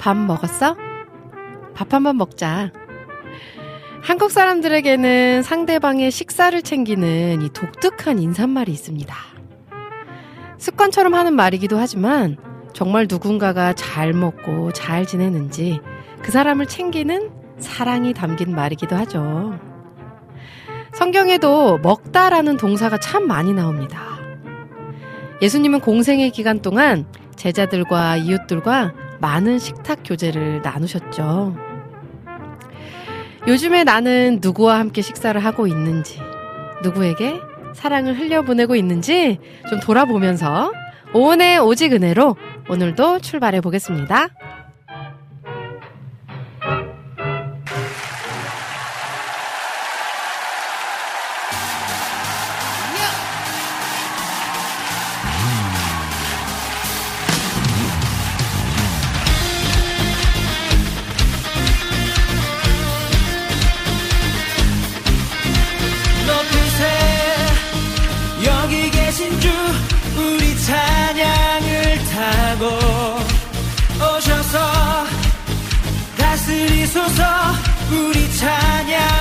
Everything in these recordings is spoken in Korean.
밥 먹었어? 밥 한번 먹자. 한국 사람들에게는 상대방의 식사를 챙기는 이 독특한 인사말이 있습니다. 습관처럼 하는 말이기도 하지만 정말 누군가가 잘 먹고 잘 지내는지 그 사람을 챙기는 사랑이 담긴 말이기도 하죠. 성경에도 먹다라는 동사가 참 많이 나옵니다. 예수님은 공생의 기간 동안 제자들과 이웃들과 많은 식탁 교제를 나누셨죠. 요즘에 나는 누구와 함께 식사를 하고 있는지, 누구에게 사랑을 흘려보내고 있는지 좀 돌아보면서 오은의 오직 은혜로 오늘도 출발해 보겠습니다. 우리 찬양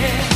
역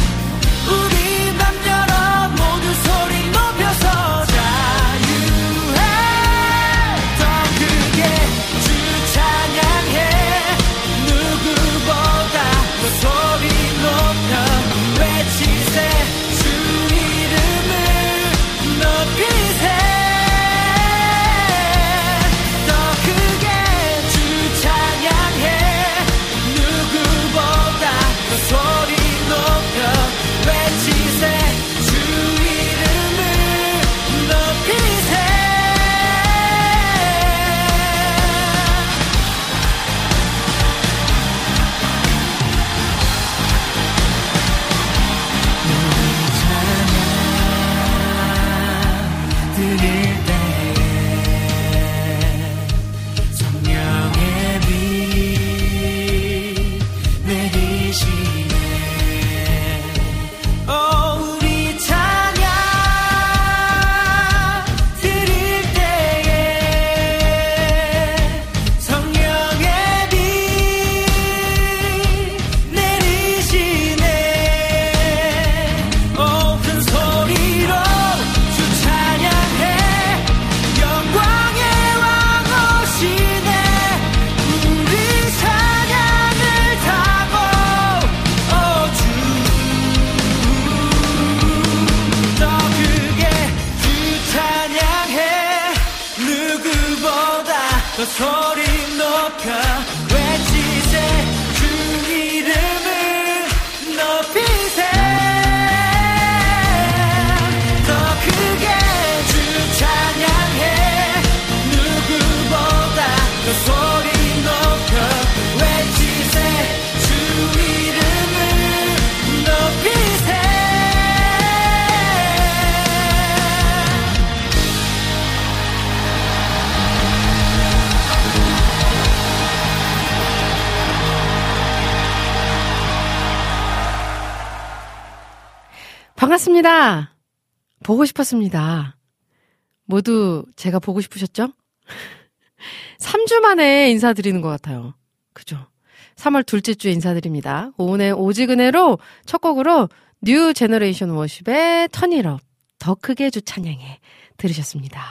보고 싶었습니다. 모두 제가 보고 싶으셨죠? 3주 만에 인사드리는 것 같아요. 그죠? 3월 둘째 주에 인사드립니다. 오은의 오직은혜로 첫 곡으로 New Generation Worship의 Turn It Up 더 크게 주 찬양해 들으셨습니다.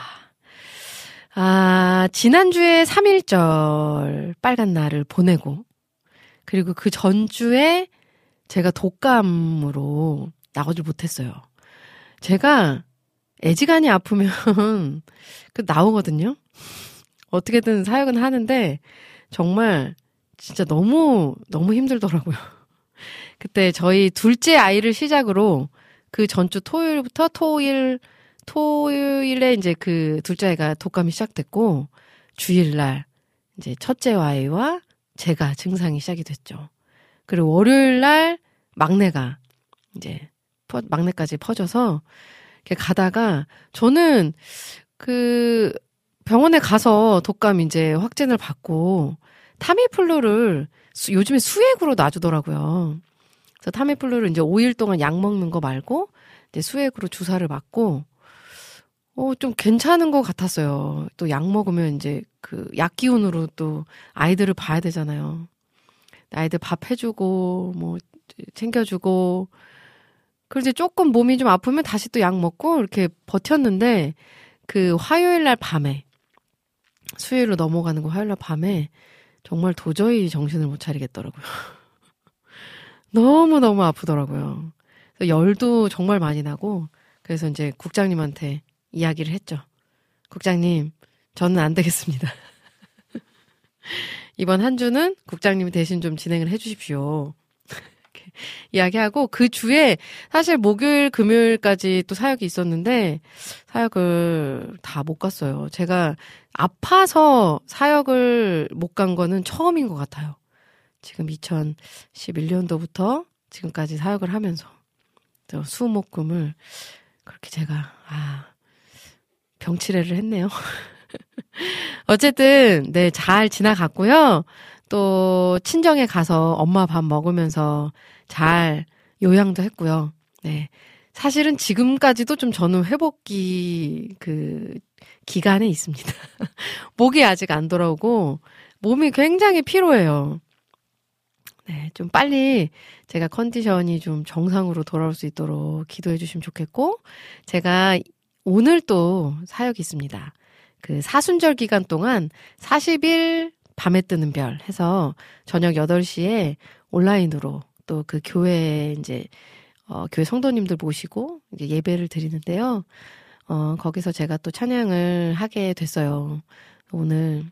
아, 지난주에 3일절 빨간 날을 보내고 그리고 그 전주에 제가 독감으로 나오질 못했어요. 제가 애지간히 아프면 그 나오거든요. 어떻게든 사역은 하는데 정말 진짜 너무 너무 힘들더라고요. 그때 저희 둘째 아이를 시작으로 그 전주 토요일부터 토일 토요일에 이제 그 둘째 아이가 독감이 시작됐고 주일날 이제 첫째 아이와 제가 증상이 시작이 됐죠. 그리고 월요일 날 막내가 이제 퍼, 막내까지 퍼져서 이렇게 가다가 저는 그 병원에 가서 독감 이제 확진을 받고 타미플루를 수, 요즘에 수액으로 놔주더라고요. 그래서 타미플루를 이제 5일 동안 약 먹는 거 말고 이제 수액으로 주사를 맞고 어, 좀 괜찮은 것 같았어요. 또 약 먹으면 이제 그 약 기운으로 또 아이들을 봐야 되잖아요. 아이들 밥 해주고, 뭐, 챙겨주고, 그리고 이제 조금 몸이 좀 아프면 다시 또 약 먹고 이렇게 버텼는데, 그 화요일 날 밤에, 수요일로 넘어가는 거 화요일 날 밤에, 정말 도저히 정신을 못 차리겠더라고요. 너무 너무 아프더라고요. 열도 정말 많이 나고, 그래서 이제 국장님한테 이야기를 했죠. 국장님, 저는 안 되겠습니다. 이번 한 주는 국장님이 대신 좀 진행을 해 주십시오. 이야기하고 그 주에 사실 목요일 금요일까지 또 사역이 있었는데 사역을 다 못 갔어요. 제가 아파서 사역을 못 간 거는 처음인 것 같아요. 지금 2011년도부터 지금까지 사역을 하면서 저 수목금을 그렇게 제가 아 병치레를 했네요. 어쨌든, 네, 잘 지나갔고요. 또, 친정에 가서 엄마 밥 먹으면서 잘 요양도 했고요. 네. 사실은 지금까지도 좀 저는 회복기 그 기간에 있습니다. 목이 아직 안 돌아오고 몸이 굉장히 피로해요. 네, 좀 빨리 제가 컨디션이 좀 정상으로 돌아올 수 있도록 기도해 주시면 좋겠고, 제가 오늘 또 사역이 있습니다. 그 사순절 기간 동안 40일 밤에 뜨는 별 해서 저녁 8시에 온라인으로 또 그 교회 이제 어 교회 성도님들 모시고 이제 예배를 드리는데요. 어 거기서 제가 또 찬양을 하게 됐어요. 오늘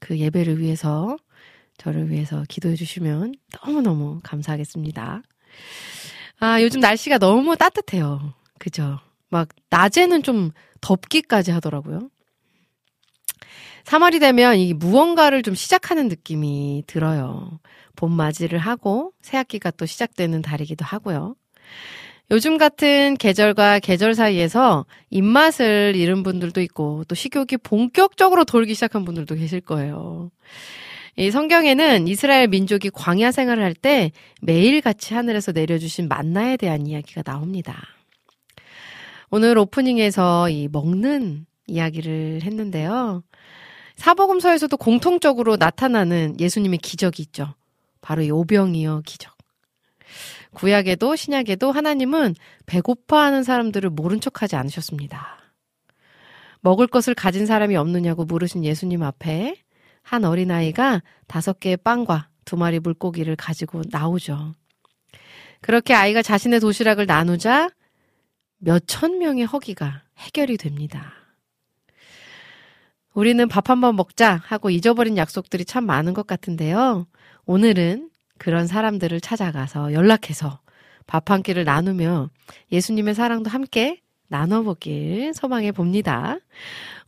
그 예배를 위해서 저를 위해서 기도해 주시면 너무너무 감사하겠습니다. 아, 요즘 날씨가 너무 따뜻해요. 그죠? 막 낮에는 좀 덥기까지 하더라고요. 3월이 되면 이 무언가를 좀 시작하는 느낌이 들어요. 봄맞이를 하고 새학기가 또 시작되는 달이기도 하고요. 요즘 같은 계절과 계절 사이에서 입맛을 잃은 분들도 있고 또 식욕이 본격적으로 돌기 시작한 분들도 계실 거예요. 이 성경에는 이스라엘 민족이 광야 생활을 할 때 매일같이 하늘에서 내려주신 만나에 대한 이야기가 나옵니다. 오늘 오프닝에서 이 먹는 이야기를 했는데요. 사복음서에서도 공통적으로 나타나는 예수님의 기적이 있죠. 바로 이 오병이어 기적. 구약에도 신약에도 하나님은 배고파하는 사람들을 모른 척하지 않으셨습니다. 먹을 것을 가진 사람이 없느냐고 물으신 예수님 앞에 한 어린아이가 다섯 개의 빵과 두 마리 물고기를 가지고 나오죠. 그렇게 아이가 자신의 도시락을 나누자 몇천 명의 허기가 해결이 됩니다. 우리는 밥 한번 먹자 하고 잊어버린 약속들이 참 많은 것 같은데요. 오늘은 그런 사람들을 찾아가서 연락해서 밥 한 끼를 나누며 예수님의 사랑도 함께 나눠보길 소망해 봅니다.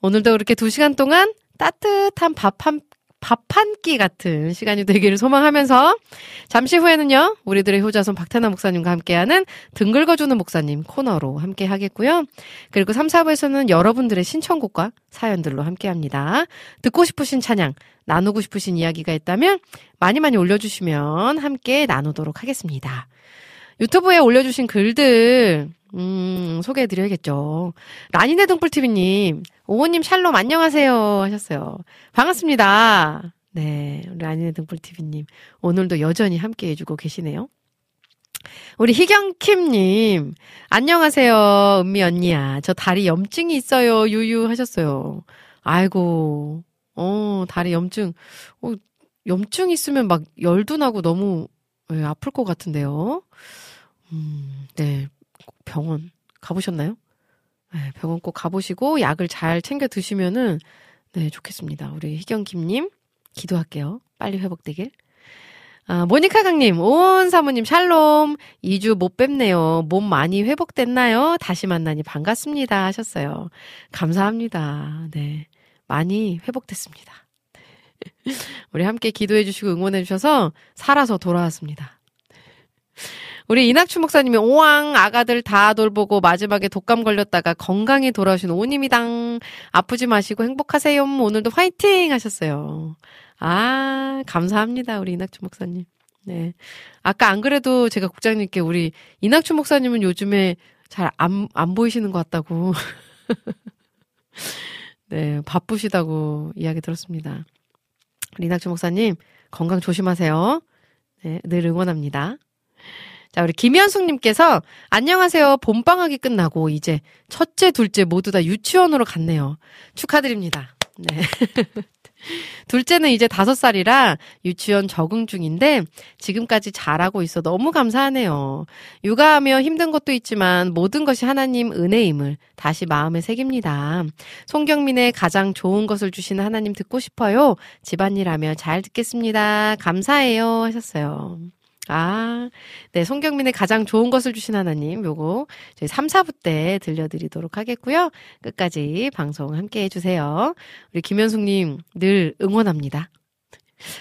오늘도 그렇게 두 시간 동안 따뜻한 밥 한 밥 한 끼 같은 시간이 되기를 소망하면서 잠시 후에는요, 우리들의 효자손 박태나 목사님과 함께하는 등 긁어주는 목사님 코너로 함께 하겠고요. 그리고 3, 4부에서는 여러분들의 신청곡과 사연들로 함께 합니다. 듣고 싶으신 찬양, 나누고 싶으신 이야기가 있다면 많이 많이 올려주시면 함께 나누도록 하겠습니다. 유튜브에 올려주신 글들 음, 소개해드려야겠죠. 라니네 등불TV님, 오호님 샬롬 안녕하세요 하셨어요. 반갑습니다. 네, 우리 라니네 등불TV님, 오늘도 여전히 함께 해주고 계시네요. 우리 희경킴님, 안녕하세요, 은미 언니야. 저 다리 염증이 있어요, 유유 하셨어요. 아이고, 어, 다리 염증, 어, 염증 있으면 막 열도 나고 너무 네, 아플 것 같은데요. 음, 네, 병원 가보셨나요? 네, 병원 꼭 가보시고 약을 잘 챙겨 드시면은 네 좋겠습니다. 우리 희경김님 기도할게요. 빨리 회복되길. 아, 모니카 강님, 온 사모님 샬롬. 2주 못 뵙네요. 몸 많이 회복됐나요? 다시 만나니 반갑습니다. 하셨어요. 감사합니다. 네. 많이 회복됐습니다. 우리 함께 기도해 주시고 응원해 주셔서 살아서 돌아왔습니다. 우리 이낙추 목사님이 오왕 아가들 다 돌보고 마지막에 독감 걸렸다가 건강히 돌아오신 오님이당 아프지 마시고 행복하세요. 오늘도 화이팅 하셨어요. 아 감사합니다 우리 이낙추 목사님. 네 아까 안 그래도 제가 국장님께 우리 이낙추 목사님은 요즘에 잘 안 안 보이시는 것 같다고. 네 바쁘시다고 이야기 들었습니다. 리낙주 목사님 건강 조심하세요. 네, 늘 응원합니다. 자, 우리 김현숙님께서 안녕하세요. 봄방학이 끝나고 이제 첫째, 둘째 모두 다 유치원으로 갔네요. 축하드립니다. 네. 둘째는 이제 다섯 살이라 유치원 적응 중인데 지금까지 잘하고 있어 너무 감사하네요. 육아하며 힘든 것도 있지만 모든 것이 하나님 은혜임을 다시 마음에 새깁니다. 송경민의 가장 좋은 것을 주시는 하나님 듣고 싶어요. 집안일 하며 잘 듣겠습니다. 감사해요. 하셨어요. 아, 네, 송경민의 가장 좋은 것을 주신 하나님, 요거 저희 3, 4부 때 들려드리도록 하겠고요. 끝까지 방송 함께 해주세요. 우리 김현숙님 늘 응원합니다.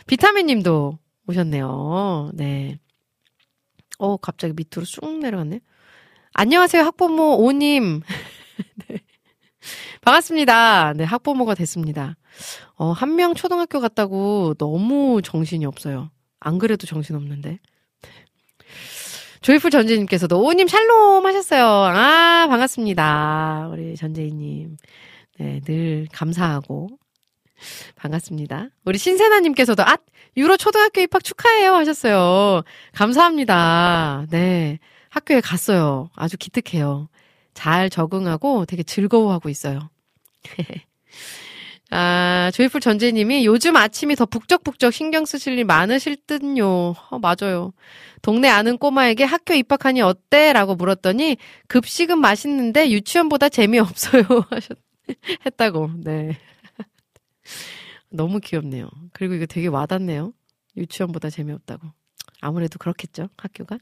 비타민 님도 오셨네요. 네. 어, 갑자기 밑으로 쑥 내려갔네. 안녕하세요, 학부모 오님. 네. 반갑습니다. 네, 학부모가 됐습니다. 어, 한 명 초등학교 갔다고 너무 정신이 없어요. 안 그래도 정신 없는데. 조이풀 전재님께서도 오님 샬롬 하셨어요. 아 반갑습니다. 우리 전재희님. 네, 늘 감사하고 반갑습니다. 우리 신세나님께서도 아 유로 초등학교 입학 축하해요 하셨어요. 감사합니다. 네, 학교에 갔어요. 아주 기특해요. 잘 적응하고 되게 즐거워하고 있어요. 아, 조이풀 전재님이 요즘 아침이 더 북적북적 신경 쓰실 일 많으실 듯요. 어, 맞아요. 동네 아는 꼬마에게 학교 입학하니 어때? 라고 물었더니 급식은 맛있는데 유치원보다 재미없어요. 하셨, 했다고. 네. 너무 귀엽네요. 그리고 이거 되게 와닿네요. 유치원보다 재미없다고. 아무래도 그렇겠죠. 학교가.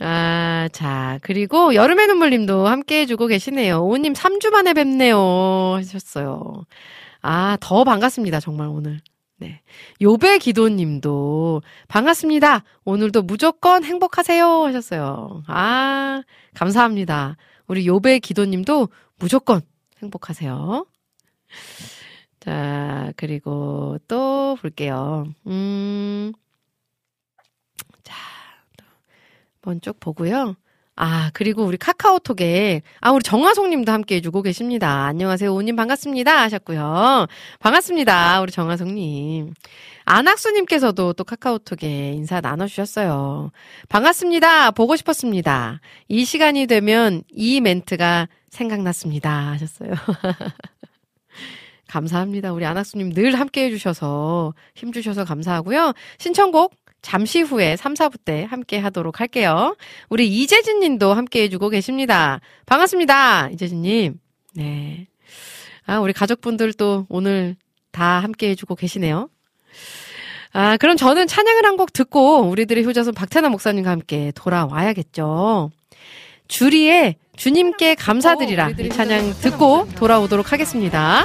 아, 자, 그리고 여름의 눈물님도 함께 해주고 계시네요. 오님 3주 만에 뵙네요. 하셨어요. 아, 더 반갑습니다. 정말 오늘. 네. 요배 기도님도 반갑습니다. 오늘도 무조건 행복하세요. 하셨어요. 아, 감사합니다. 우리 요배 기도님도 무조건 행복하세요. 자, 그리고 또 볼게요. 음, 쭉 보고요. 아, 그리고 우리 카카오톡에, 아, 우리 정화송 님도 함께 해주고 계십니다. 안녕하세요. 오님 반갑습니다. 하셨고요. 반갑습니다. 우리 정화송 님. 안학수 님께서도 또 카카오톡에 인사 나눠주셨어요. 반갑습니다. 보고 싶었습니다. 이 시간이 되면 이 멘트가 생각났습니다. 하셨어요. 감사합니다. 우리 안학수님 늘 함께 해주셔서 힘주셔서 감사하고요. 신청곡 잠시 후에 3, 4부 때 함께 하도록 할게요. 우리 이재진 님도 함께 해주고 계십니다. 반갑습니다. 이재진 님. 네. 아, 우리 가족분들도 오늘 다 함께 해주고 계시네요. 아, 그럼 저는 찬양을 한 곡 듣고 우리들의 효자손 박태나 목사님과 함께 돌아와야겠죠. 주리의 주님께 감사드리라 이 찬양 듣고 돌아오도록 하겠습니다.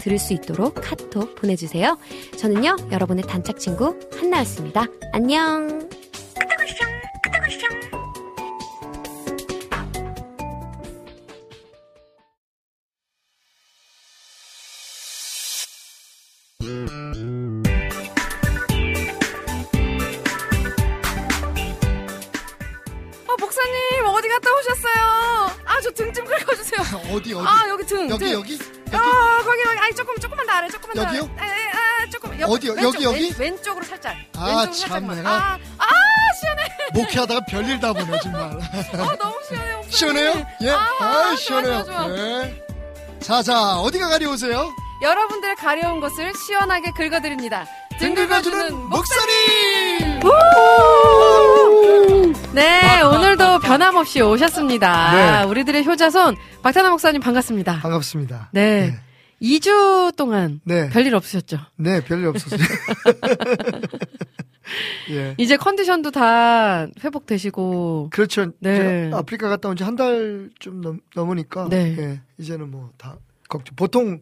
들을 수 있도록 카톡 보내주세요. 저는요, 여러분의 단짝 친구 한나였습니다. 안녕! 아, 목사님, 어디 갔다 오셨어요? 아, 저 등 좀 긁어주세요. 어디 어디? 아, 여기 등. 여기 등. 여기? 아, 거기, 거기. 아니, 조금, 조금만 더 아래, 조금만 더 여기요? 아래. 아, 조금. 옆, 어디요? 왼쪽, 여기, 여기? 왼, 왼쪽으로 살짝. 아, 참. 내가. 아, 아, 시원해. 목회하다가 별일 다 보네 정말. 아, 너무 시원해, 목사님. 시원해요? 예. 아, 아, 시원해요. 좋아, 좋아. 네. 자, 자, 어디가 가려우세요? 여러분들 가려운 곳을 시원하게 긁어드립니다. 등 긁어주는 목사님! 네, 오늘도 변함없이 오셨습니다. 네. 우리들의 효자손 박찬호 목사님 반갑습니다. 반갑습니다. 네. 2주 동안 네. 별일 없으셨죠? 네, 별일 없었어요. 예. 이제 컨디션도 다 회복되시고 그렇죠. 네. 아프리카 갔다 온 지 한 달 좀 넘으니까 네. 예, 이제는 뭐 다 걱정. 보통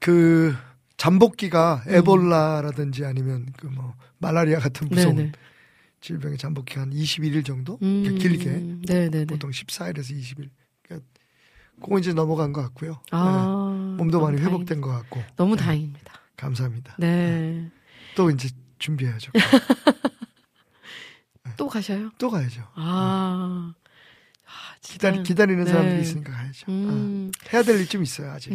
그 잠복기가 에볼라라든지 아니면 그 뭐 말라리아 같은 무서운 네네. 질병의 잠복기 한 21일 정도 음, 이렇게 길게 네네네. 보통 14일에서 20일. 그러니까 그거 이제 넘어간 것 같고요. 아, 네. 몸도 많이 다행- 회복된 것 같고 너무 네. 다행입니다. 감사합니다. 네. 또 이제 준비해야죠. 또 가셔요? 또 가야죠. 아. 아, 진짜. 기다리, 기다리는 네. 사람들이 있으니까 가야죠. 음. 아, 해야 될 일 좀 있어요 아직.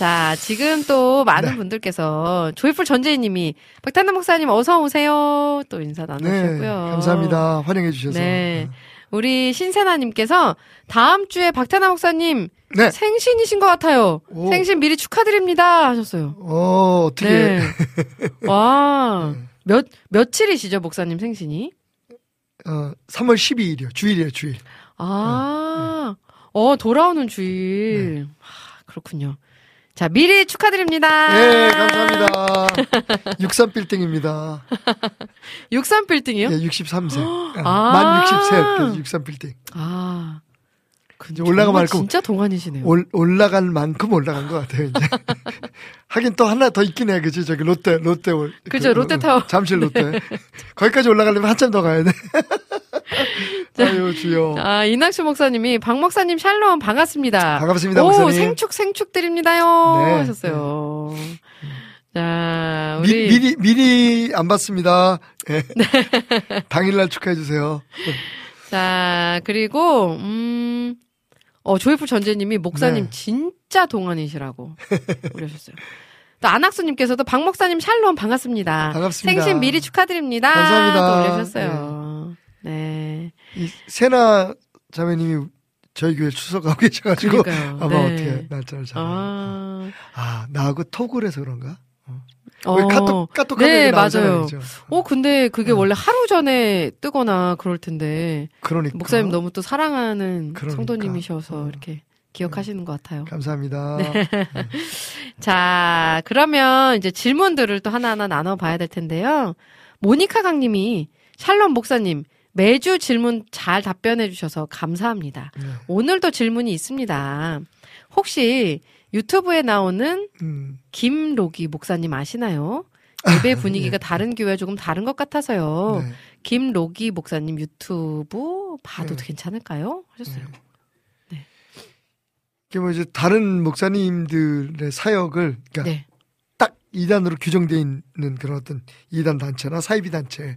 자, 지금 또 많은 네. 분들께서 조이풀 전재희님이 박탄남 목사님 어서 오세요. 또 인사 네, 나누셨고요. 감사합니다. 환영해 주셔서. 네. 우리 신세나님께서 다음 주에 박탄남 목사님 네. 생신이신 것 같아요. 오. 생신 미리 축하드립니다 하셨어요. 어, 어떻게. 네. 와. 네. 몇, 며칠이시죠, 목사님 생신이? 어, 3월 12일이요. 주일이에요, 주일. 아, 어, 돌아오는 주일. 네. 하, 그렇군요. 자, 미리 축하드립니다. 네, 감사합니다. 63빌딩입니다. 63빌딩이요? 예, 63세. 아. 만 60세. 그래서 63빌딩. 아. 이제 올라가 말고 진짜 동안이시네요. 올, 올라갈 만큼 올라간 것 같아요, 이제. 하긴 또 하나 더 있긴 해, 그지? 저기 롯데, 롯데. 올- 그죠, 그, 롯데 타워. 네. 잠실 롯데. 거기까지 올라가려면 한참 더 가야 돼. 아유, 주여. 아, 이낙수 목사님이 박 목사님 샬롬 반갑습니다. 반갑습니다, 오, 목사님. 생축 생축 드립니다요. 네. 하셨어요. 자, 미, 우리 미 리, 미리 안 받습니다. 예. 네. 당일날 축하해 주세요. 자, 그리고 음 어, 조이풀 전재님이 목사님 네. 진짜 동안이시라고 그러셨어요. 또 안학수님께서도 박 목사님 샬롬 반갑습니다. 반갑습니다. 생신 미리 축하드립니다. 감사합니다. 또 올려주셨어요. 네. 이 세나 자매님이 저희 교회 추석하고 계셔가지고 그러니까요. 아마 네. 어떻게 날짜를 잘. 아. 아, 나하고 톡을 해서 그런가? 어. 카톡 카톡 네, 맞아요. 어, 근데 그게 어. 원래 하루 전에 뜨거나 그럴 텐데 그러니까 목사님 너무 또 사랑하는 그러니까. 성도님이셔서 어. 이렇게 기억하시는 것 같아요. 감사합니다. 네. 자, 그러면 이제 질문들을 또 하나하나 나눠봐야 될 텐데요. 모니카 강님이 샬롬 목사님 매주 질문 잘 답변해 주셔서 감사합니다. 네. 오늘도 질문이 있습니다. 혹시 유튜브에 나오는 음, 김로기 목사님 아시나요? 예배 분위기가 다른 교회 조금 다른 것 같아서요. 네. 김로기 목사님 유튜브 봐도 네. 괜찮을까요? 하셨어요. 이게 뭐 이제 다른 목사님들의 사역을 그러니까 네. 딱 이단으로 규정되어 있는 그런 어떤 이단 단체나 사이비 단체를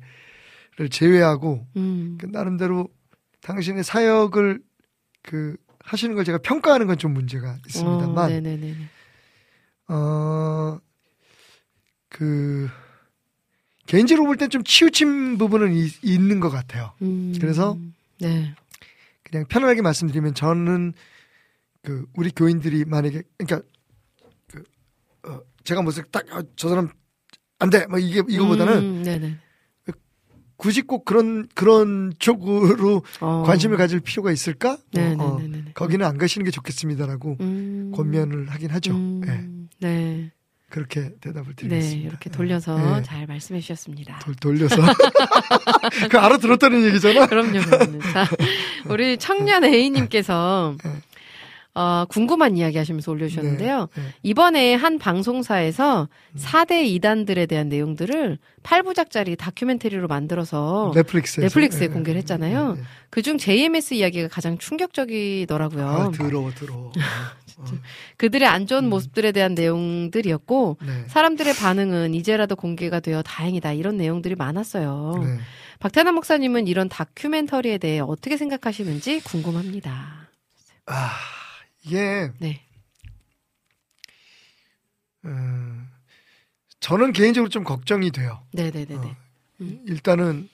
제외하고 음. 그 나름대로 당신의 사역을 그 하시는 걸 제가 평가하는 건 좀 문제가 어, 있습니다만 네네네. 어, 그, 개인적으로 볼 땐 좀 치우친 부분은 이- 있는 것 같아요. 음. 그래서 네. 그냥 편안하게 말씀드리면 저는 그 우리 교인들이 만약에 그러니까 그 어, 제가 무슨 딱저 사람 안 돼. 뭐 이게 이거보다는 음. 굳이 꼭 그런 그런 쪽으로 어. 관심을 가질 필요가 있을까? 네, 어, 네, 네, 네. 거기는 안 가시는 게 좋겠습니다라고 음. 권면을 하긴 하죠. 음. 예, 네. 그렇게 대답을 네, 드리겠습니다. 이렇게 예. 돌려서 예. 잘 말씀해 주셨습니다. 돌, 돌려서 그 알아들었다는 얘기잖아. 그럼요, 그럼요. 자, 우리 청년 A님께서 네. 어, 궁금한 이야기 하시면서 올려주셨는데요. 네, 네. 이번에 한 방송사에서 음. 4대 이단들에 대한 내용들을 8부작짜리 다큐멘터리로 만들어서 넷플릭스에 넷플릭스에 공개를 했잖아요. 네. 그중 JMS 이야기가 가장 충격적이더라고요. 아, 더러워, 더러워. 어, 그들의 안 좋은 음. 모습들에 대한 내용들이었고 네. 사람들의 반응은 이제라도 공개가 되어 다행이다 이런 내용들이 많았어요. 네. 박태남 목사님은 이런 다큐멘터리에 대해 어떻게 생각하시는지 궁금합니다. 아, 이게 네. 음, 저는 개인적으로 좀 걱정이 돼요. 네네네네. 어, 일단은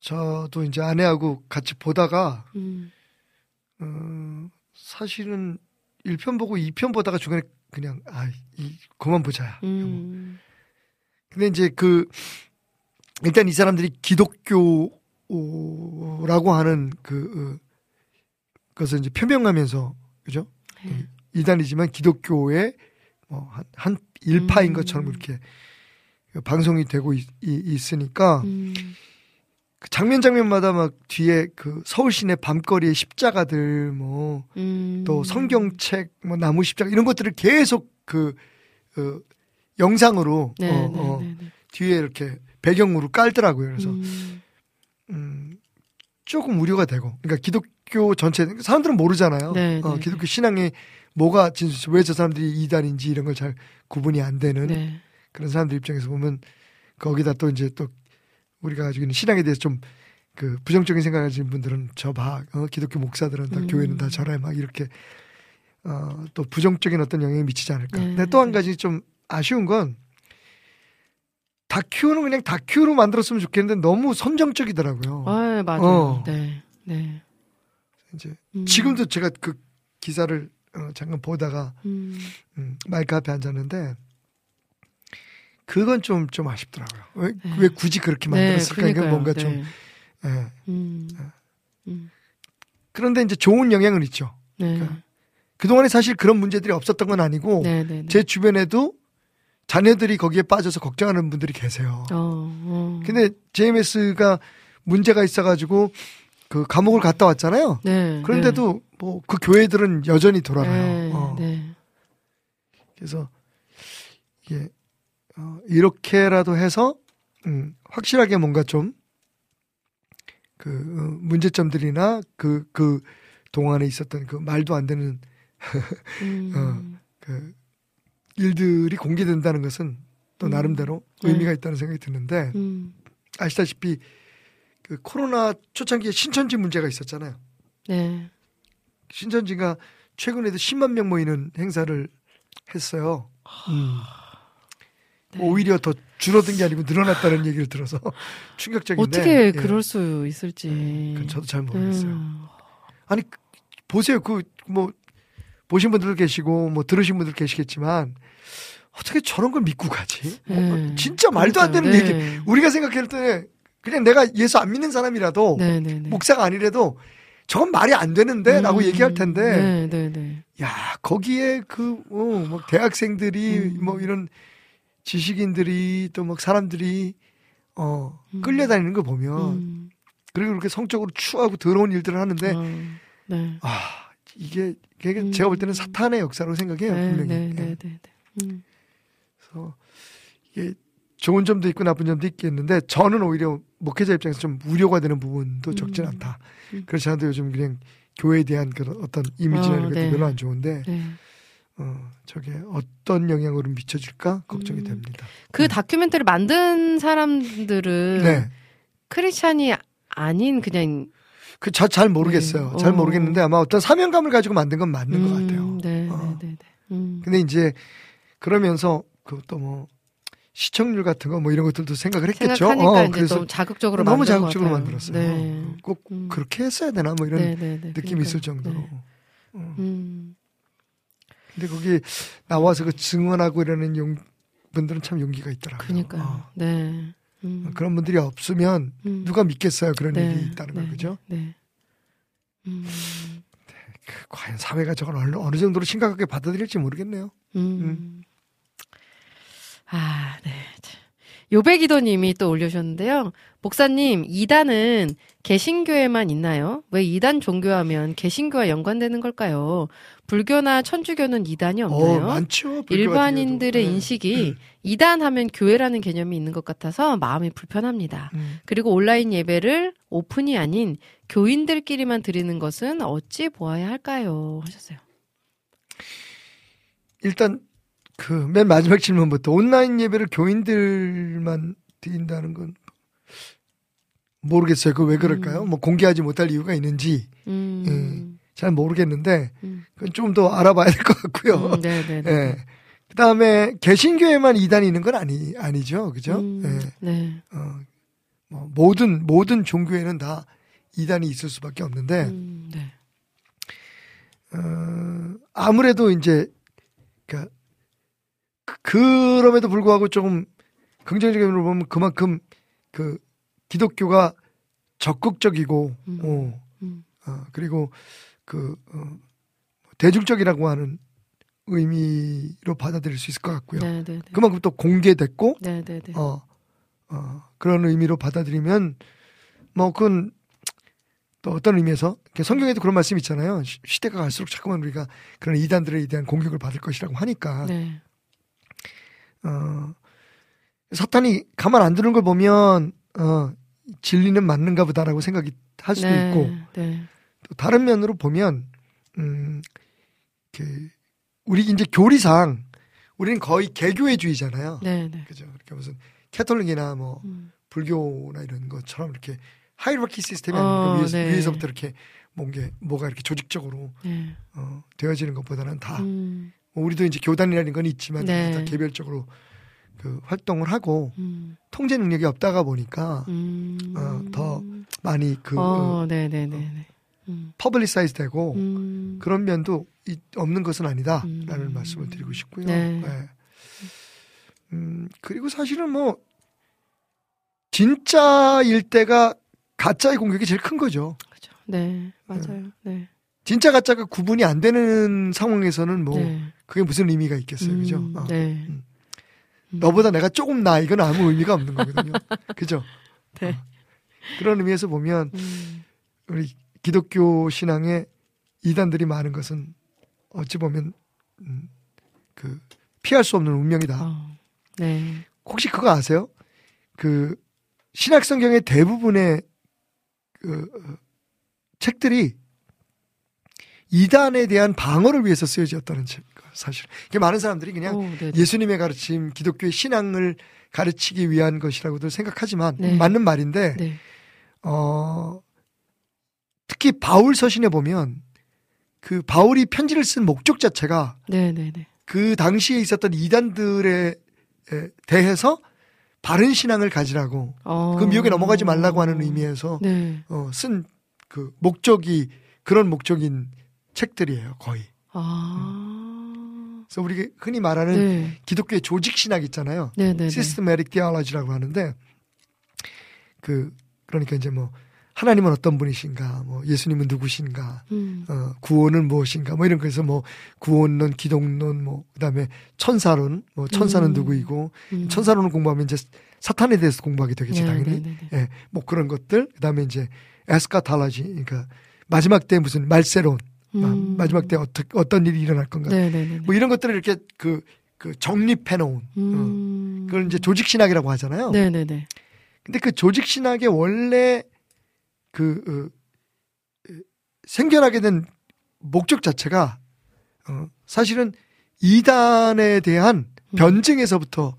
저도 이제 아내하고 같이 보다가 음, 어, 사실은 1편 보고 2편 보다가 중간에 그냥 아, 이 그만 보자. 음, 근데 이제 그 일단 이 사람들이 기독교라고 하는 그 어, 것을 이제 표명하면서 그죠? 네. 이단이지만 기독교의 뭐한 한 일파인 음. 것처럼 이렇게 방송이 되고 있, 으니까 음, 그 장면 장면마다 막 뒤에 그 서울 시내 밤거리의 십자가들 뭐또 음. 성경책 뭐 나무 십자가 이런 것들을 계속 그 어, 영상으로 네, 어, 네, 어, 네, 네. 뒤에 이렇게 배경으로 깔더라고요. 그래서 음, 음, 조금 우려가 되고 그러니까 기독 교 전체 사람들은 모르잖아요. 네, 어, 네. 기독교 신앙이 뭐가 진짜 왜저 사람들이 이단인지 이런 걸 잘 구분이 안 되는 네. 그런 사람들 입장에서 보면 거기다 또 이제 또 우리가 가지고 있는 신앙에 대해서 좀 그 부정적인 생각을 가진 분들은 저봐 어, 기독교 목사들은 다 음. 교회는 다 저래 막 이렇게 어, 또 부정적인 어떤 영향을 미치지 않을까. 네, 근데 또한 네. 가지 좀 아쉬운 건 다큐는 그냥 다큐로 만들었으면 좋겠는데 너무 선정적이더라고요. 아, 맞아요. 어. 네, 네. 이제 음, 지금도 제가 그 기사를 어, 잠깐 보다가 음, 음, 마이크 앞에 앉았는데 그건 좀좀 아쉽더라고요. 왜, 네. 왜 굳이 그렇게 만들었을까? 이건 그러니까요. 뭔가 네. 좀 예. 음, 음, 그런데 이제 좋은 영향은 있죠. 네. 그러니까 그동안에 사실 그런 문제들이 없었던 건 아니고 네, 네, 네. 제 주변에도 자녀들이 거기에 빠져서 걱정하는 분들이 계세요. 어, 어. 근데 JMS가 문제가 있어가지고 그 감옥을 갔다 왔잖아요. 네, 그런데도 뭐그 교회들은 여전히 네, 돌아가요. 네, 어. 네. 그래서 이게 어, 이렇게라도 해서 음, 확실하게 뭔가 좀 그 문제점들이나 그그 동안에 있었던 그 말도 안 되는 음, 그 일들이 공개된다는 것은 또 음. 나름대로 네. 의미가 있다는 생각이 드는데 음, 아시다시피 그 코로나 초창기에 신천지 문제가 있었잖아요. 네. 신천지가 최근에도 10만 명 모이는 행사를 했어요. 음. 네. 뭐 오히려 더 줄어든 게 아니고 늘어났다는 얘기를 들어서 충격적인데 어떻게 예. 그럴 수 있을지. 그건 저도 잘 모르겠어요. 음, 아니 그- 보세요. 그 뭐 보신 분들도 계시고 뭐 들으신 분들 계시겠지만 어떻게 저런 걸 믿고 가지? 뭐 네. 진짜 말도 안 되는 그러니까요. 얘기. 네. 우리가 생각할 때 그냥 내가 예수 안 믿는 사람이라도 네, 네, 네. 목사가 아니래도 저건 말이 안 되는데라고 음, 얘기할 텐데 네, 네, 네. 야 거기에 그 어, 뭐 대학생들이 음. 뭐 이런 지식인들이 또뭐 사람들이 어 음. 끌려다니는 거 보면 음, 그리고 그렇게 성적으로 추하고 더러운 일들을 하는데 어, 네. 아 이게, 이게 음. 제가 볼 때는 사탄의 역사로 생각해요 네, 분명히 네, 예. 네, 네, 네. 음, 그래서 이게 좋은 점도 있고 나쁜 점도 있겠는데 저는 오히려 목회자 입장에서 좀 우려가 되는 부분도 적진 음. 않다. 음. 그렇지 않아도 요즘 그냥 교회에 대한 그런 어떤 이미지나 어, 이런 것도 네. 별로 안 좋은데 네. 어, 저게 어떤 영향으로 미쳐질까 걱정이 음. 됩니다. 그 다큐멘터리 만든 사람들은 네. 크리스찬이 아닌 그냥 그잘 모르겠어요. 네. 잘 어. 모르겠는데 아마 어떤 사명감을 가지고 만든 건 맞는 것 음, 같아요. 네, 어. 네, 네, 네. 음, 근데 이제 그러면서 그것도 뭐 시청률 같은 거 뭐 이런 것들도 생각을 했겠죠. 어, 그래서 너무 자극적으로 너무 자극적으로. 만들었어요. 네. 어, 꼭 음. 그렇게 했어야 되나 뭐 이런 네, 네, 네. 느낌이 있을 그러니까요. 정도로. 네. 음. 근데 거기 나와서 그 증언하고 이러는 용, 분들은 참 용기가 있더라고요. 그니까요. 어. 네. 음. 그런 분들이 없으면 음. 누가 믿겠어요 그런 네, 일이 있다는 걸 네, 그죠? 네. 음. 그 과연 사회가 저걸 어느, 어느 정도로 심각하게 받아들일지 모르겠네요. 음. 아, 네. 참. 요배기도님이 또 올려주셨는데요. 목사님, 이단은 개신교에만 있나요? 왜 이단 종교하면 개신교와 연관되는 걸까요? 불교나 천주교는 이단이 어, 없나요? 많죠. 불교 같은 일반인들의. 네. 인식이 이단하면 교회라는 개념이 있는 것 같아서 마음이 불편합니다. 음. 그리고 온라인 예배를 오픈이 아닌 교인들끼리만 드리는 것은 어찌 보아야 할까요? 하셨어요. 일단 그 맨 마지막 질문부터 온라인 예배를 교인들만 드린다는 건 모르겠어요. 그 왜 그럴까요? 음. 뭐 공개하지 못할 이유가 있는지 음. 잘 모르겠는데 음. 그건 좀 더 알아봐야 될 것 같고요. 음, 네네네. 예. 그다음에 개신교에만 이단이 있는 건 아니 아니죠. 그죠? 음, 예. 네. 어, 뭐 모든 모든 종교에는 다 이단이 있을 수밖에 없는데 음, 네. 어, 아무래도 이제 그- 그럼에도 불구하고 조금 긍정적으로 보면 그만큼 그 기독교가 적극적이고 음. 어, 음. 어, 그리고 그 어, 대중적이라고 하는 의미로 받아들일 수 있을 것 같고요. 네네네. 그만큼 또 공개됐고 네네네. 어, 어, 그런 의미로 받아들이면 뭐 그건 또 어떤 의미에서 성경에도 그런 말씀 있잖아요. 시- 시대가 갈수록 자꾸만 우리가 그런 이단들에 대한 공격을 받을 것이라고 하니까 네. 어, 사탄이 가만 안 두는 걸 보면 어, 진리는 맞는가 보다라고 생각이 할 수도 네. 있고 네. 또 다른 면으로 보면 음, 그 우리 이제 교리상 우리는 거의 개교회주의잖아요. 네네. 그죠? 그렇게 무슨 캐톨릭이나 뭐 음. 불교나 이런 것처럼 이렇게 하이라키 시스템이 어, 위에서, 네. 위에서부터 이렇게 뭔게 뭐가 이렇게 조직적으로 네. 어, 되어지는 것보다는 다 음. 뭐 우리도 이제 교단이라는 건 있지만 네. 다 개별적으로 그 활동을 하고 음. 통제 능력이 없다가 보니까 음. 어, 더 많이 그 어, 네네네네. 음. publicize 되고 음. 그런 면도 이- 없는 것은 아니다라는 음. 말씀을 드리고 싶고요. 네. 네. 음, 그리고 사실은 뭐 진짜일 때가 가짜의 공격이 제일 큰 거죠. 그죠. 네. 맞아요. 네. 진짜 가짜가 구분이 안 되는 상황에서는 뭐 네. 그게 무슨 의미가 있겠어요, 그죠? 음, 어. 네. 음. 너보다 내가 조금 나 이건 아무 의미가 없는 거거든요. 그죠? 네. 어. 그런 의미에서 보면 음. 우리 기독교 신앙에 이단들이 많은 것은 어찌 보면 음, 그 피할 수 없는 운명이다. 어. 네. 혹시 그거 아세요? 그 신약 성경의 대부분의 그 어, 책들이 이단에 대한 방어를 위해서 쓰여졌다는 책 사실. 이게 많은 사람들이 그냥 오. 예수님의 가르침, 기독교의 신앙을 가르치기 위한 것이라고도 생각하지만 네. 맞는 말인데 네. 어 특히 바울 서신에 보면 그 바울이 편지를 쓴 목적 자체가 네네네. 그 당시에 있었던 이단들에 에 대해서 바른 신앙을 가지라고 어. 그 미혹에 넘어가지 말라고 하는 의미에서 네. 어, 쓴 그 목적이 그런 목적인 책들이에요 거의. 아. 그래서 우리 흔히 말하는 네. 기독교의 조직 신학 있잖아요. 네네네. systematic theology라고 하는데 그 그러니까 이제 뭐 하나님은 어떤 분이신가, 뭐 예수님은 누구신가, 음. 어, 구원은 무엇인가, 뭐 이런 거에서 뭐 구원론, 기독론, 뭐 그다음에 천사론, 뭐 천사는 음. 누구이고 음. 천사론을 공부하면 이제 사탄에 대해서 공부하게 되겠지 네, 당연히. 네네네. 예, 뭐 그런 것들, 그다음에 이제 에스카탈라지, 그러니까 마지막 때 무슨 말세론, 마- 음. 마지막 때 어떻게 어떤 일이 일어날 건가, 네네네. 뭐 이런 것들을 이렇게 그, 그 정립해 놓은 음. 그걸 이제 조직 신학이라고 하잖아요. 네네네. 근데 그 조직 신학의 원래 그 어, 생겨나게 된 목적 자체가 어, 사실은 이단에 대한 음. 변증에서부터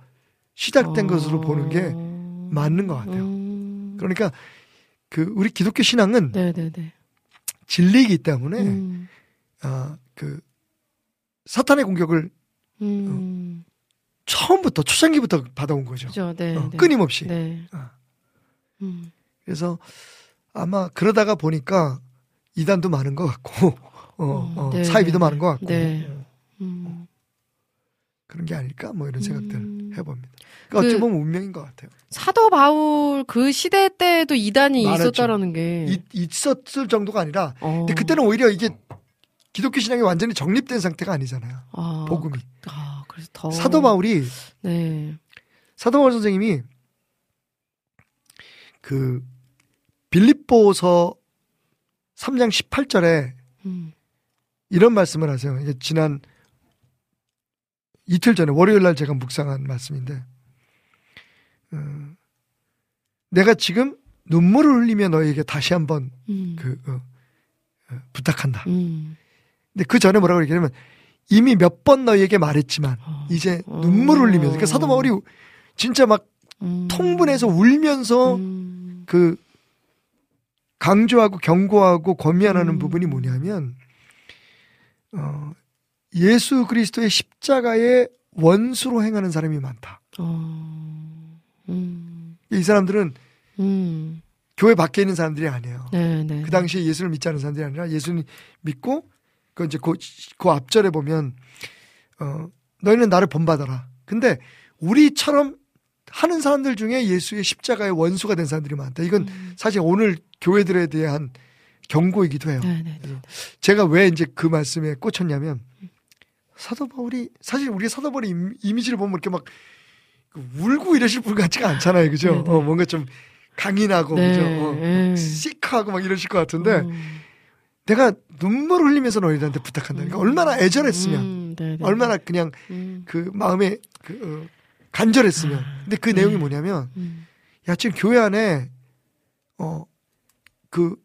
시작된 어. 것으로 보는 게 맞는 것 같아요. 음. 그러니까 그 우리 기독교 신앙은 네네네. 진리이기 때문에 음. 아, 그 사탄의 공격을 음. 처음부터 초창기부터 받아온 거죠. 그죠. 네. 어, 네. 끊임없이. 네. 어. 음. 그래서 아마 그러다가 보니까 이단도 많은 것 같고 어, 어, 네, 사이비도 네, 많은 것 같고 네. 어, 음. 그런 게 아닐까 뭐 이런 생각들 음. 해봅니다. 그러니까 어찌 그- 보면 운명인 것 같아요. 사도 바울 그 시대 때도 이단이. 있었다라는 게. 이- 있었을 정도가 아니라 어. 근데 그때는 오히려 이게 기독교 신앙이 완전히 정립된 상태가 아니잖아요. 아, 복음이 아, 그래서 더 사도 바울이 네. 사도 바울 선생님이 그 빌립보서 3장 18절에 음. 이런 말씀을 하세요. 이게 지난 이틀 전에 월요일 날 제가 묵상한 말씀인데, 어, 내가 지금 눈물을 흘리며 너에게 다시 한번 음. 그 어, 어, 부탁한다. 음. 근데 그 전에 뭐라고 얘기하냐면 이미 몇 번 너에게 말했지만 어. 이제 어. 눈물 흘리면서 그러니까 사도 바울이 진짜 막 음. 통분해서 울면서 음. 그 강조하고 경고하고 권면하는 음. 부분이 뭐냐면 어 예수 그리스도의 십자가의 원수로 행하는 사람이 많다. 어. 음. 이 사람들은 음. 교회 밖에 있는 사람들이 아니에요. 네, 네. 그 당시에 예수를 믿지 않은 사람들이 아니라 예수님 믿고 그 이제 그, 그 앞절에 보면 어 너희는 나를 본받아라. 근데 우리처럼 하는 사람들 중에 예수의 십자가의 원수가 된 사람들이 많다. 이건 음. 사실 오늘 교회들에 대한 경고이기도 해요. 네. 제가 왜 이제 그 말씀에 꽂혔냐면 사도 바울이 사실 우리 사도 바울의 임- 이미지를 보면 이렇게 막그 울고 이러실 분 같지가 않잖아요, 그죠? 네, 네. 어, 뭔가 좀 강인하고 네, 그죠? 어, 네. 시크하고 막 이러실 것 같은데 음. 내가 눈물을 흘리면서 너희들한테 부탁한다. 그러니까 얼마나 애절했으면, 음, 네, 네. 얼마나 그냥 음. 그 마음에 그 어, 간절했으면. 근데 그 네. 내용이 뭐냐면 음. 야 지금 교회 안에 어 그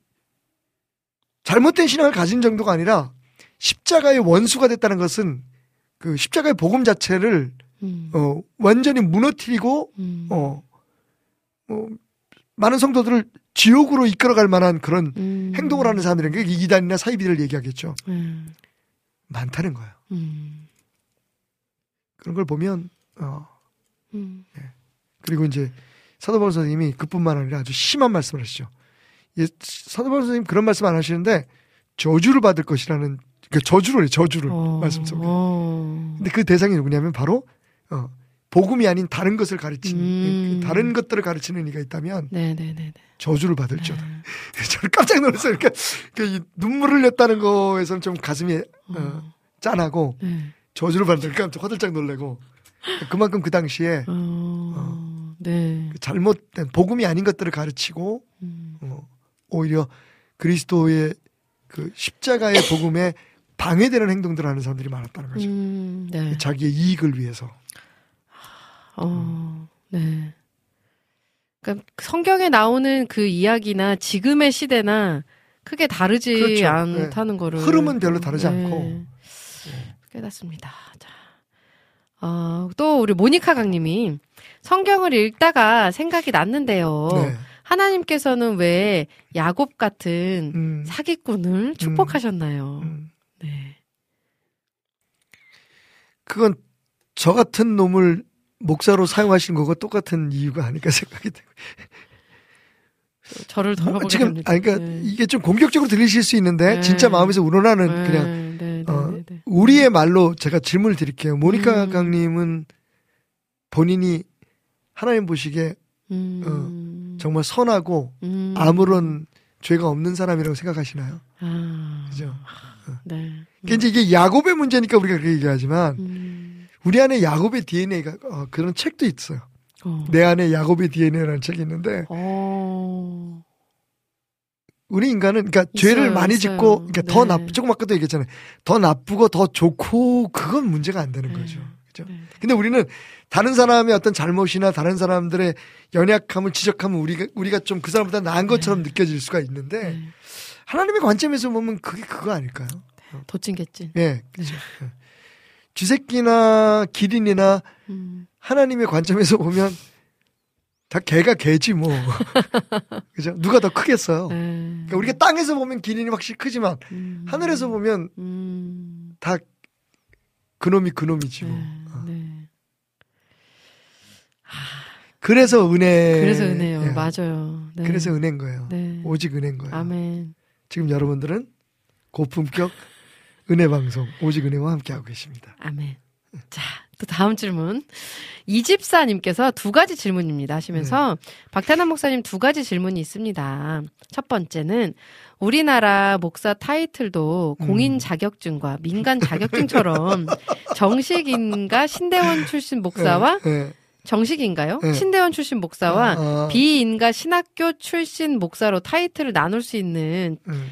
잘못된 신앙을 가진 정도가 아니라 십자가의 원수가 됐다는 것은 그 십자가의 복음 자체를 음. 어 완전히 무너뜨리고 음. 어, 어 많은 성도들을 지옥으로 이끌어갈 만한 그런 음. 행동을 하는 사람들에게 이단이나 사이비를 얘기하겠죠. 음. 많다는 거예요. 음. 그런 걸 보면 어 음. 그리고 이제 사도 바울 선생님이 그뿐만 아니라 아주 심한 말씀을 하시죠. 예, 사도 바울 선생님 그런 말씀 안 하시는데 저주를 받을 것이라는 그 저주를 저주를 어. 말씀 속에. 어. 근데 그 대상이 누구냐면 바로 어, 복음이 아닌 다른 것을 가르치는 음. 그 다른 것들을 가르치는 이가 있다면 네, 네, 네, 네. 저주를 받을 줄. 저는 깜짝 놀랐어요. 그러니까 그이 눈물을 흘렸다는 거에서는 좀 가슴이 어, 짠하고 네. 저주를 받으니까 깜짝 화들짝 놀래고 그만큼 그 당시에 어. 네. 그 잘못된 복음이 아닌 것들을 가르치고 음. 어, 오히려 그리스도의 그 십자가의 복음에 방해되는 행동들을 하는 사람들이 많았다는 거죠. 음. 네. 자기의 이익을 위해서. 어, 네. 그러니까 성경에 나오는 그 이야기나 지금의 시대나 크게 다르지 그렇죠. 않다는 거를 흐름은 별로 다르지 네. 않고. 깨닫습니다. 자, 어, 또 우리 모니카 강님이 성경을 읽다가 생각이 났는데요. 네. 하나님께서는 왜 야곱 같은 음, 사기꾼을 축복하셨나요? 음. 네. 그건 저 같은 놈을 목사로 사용하신 거고 똑같은 이유가 아닐까 생각이 되고. 저를 뭐, 돌아보게 지금 됩니다. 아니 그러니까 네. 이게 좀 공격적으로 들리실 수 있는데 네. 진짜 마음에서 우러나는 네, 그냥 네, 네, 어, 네, 네. 우리의 말로 제가 질문을 드릴게요. 모니카 음. 강님은 본인이 하나님 보시기에 음, 정말 선하고 음. 아무런 죄가 없는 사람이라고 생각하시나요? 아, 그죠? 네. 그러니까 이제 이게 야곱의 문제니까 우리가 그렇게 얘기하지만 음, 우리 안에 야곱의 DNA가 어, 그런 책도 있어요. 어. 내 안에 야곱의 DNA라는 책이 있는데 어. 우리 인간은 그러니까 있어요, 죄를 많이 있어요. 짓고 그러니까 더 네. 나쁘 조금 아까도 얘기했잖아요. 더 나쁘고 더 좋고 그건 문제가 안 되는 네. 거죠. 그죠? 네. 근데 우리는 다른 사람의 어떤 잘못이나 다른 사람들의 연약함을 지적하면 우리가 우리가 좀 그 사람보다 나은 것처럼 느껴질 수가 있는데 네. 하나님의 관점에서 보면 그게 그거 아닐까요? 예. 그죠. 예. 쥐새끼나 기린이나 음, 하나님의 관점에서 보면 다 개가 개지 뭐. 그죠? 누가 더 크겠어요. 네. 그러니까 우리가 땅에서 보면 기린이 확실히 크지만 음, 하늘에서 보면 음, 다 그놈이 그놈이지 뭐. 네, 어. 네. 그래서 은혜. 그래서 은혜요. 예. 맞아요. 네. 그래서 은혜인 거예요. 네. 오직 은혜인 거예요. 아멘. 지금 여러분들은 고품격 은혜 방송 오직 은혜와 함께 하고 계십니다. 아멘. 자, 또 다음 질문. 이집사님께서 두 가지 질문입니다 하시면서 네. 박태남 목사님 두 가지 질문이 있습니다. 첫 번째는 우리나라 목사 타이틀도 음. 공인 자격증과 민간 자격증처럼 정식인가 신대원 출신 목사와 예, 정식인가요? 네. 신대원 출신 목사와 아, 비인가 신학교 출신 목사로 타이틀을 나눌 수 있는 음.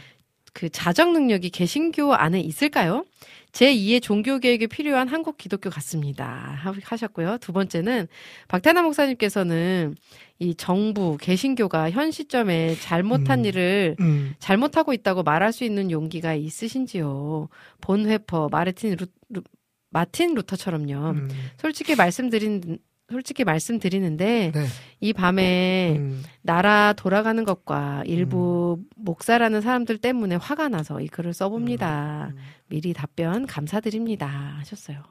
그 자정 능력이 개신교 안에 있을까요? 제2의 종교 개혁이 필요한 한국 기독교 같습니다. 하- 하셨고요. 두 번째는 박태남 목사님께서는 이 정부 개신교가 현 시점에 잘못한 음. 일을 음. 잘못하고 있다고 말할 수 있는 용기가 있으신지요? 본 회퍼 마르틴 루, 루- 마틴 루터처럼요. 음. 솔직히 말씀드린 솔직히 말씀드리는데 네. 이 밤에 음. 나라 돌아가는 것과 일부 목사라는 사람들 때문에 화가 나서 이 글을 써봅니다. 음. 미리 답변 감사드립니다. 하셨어요.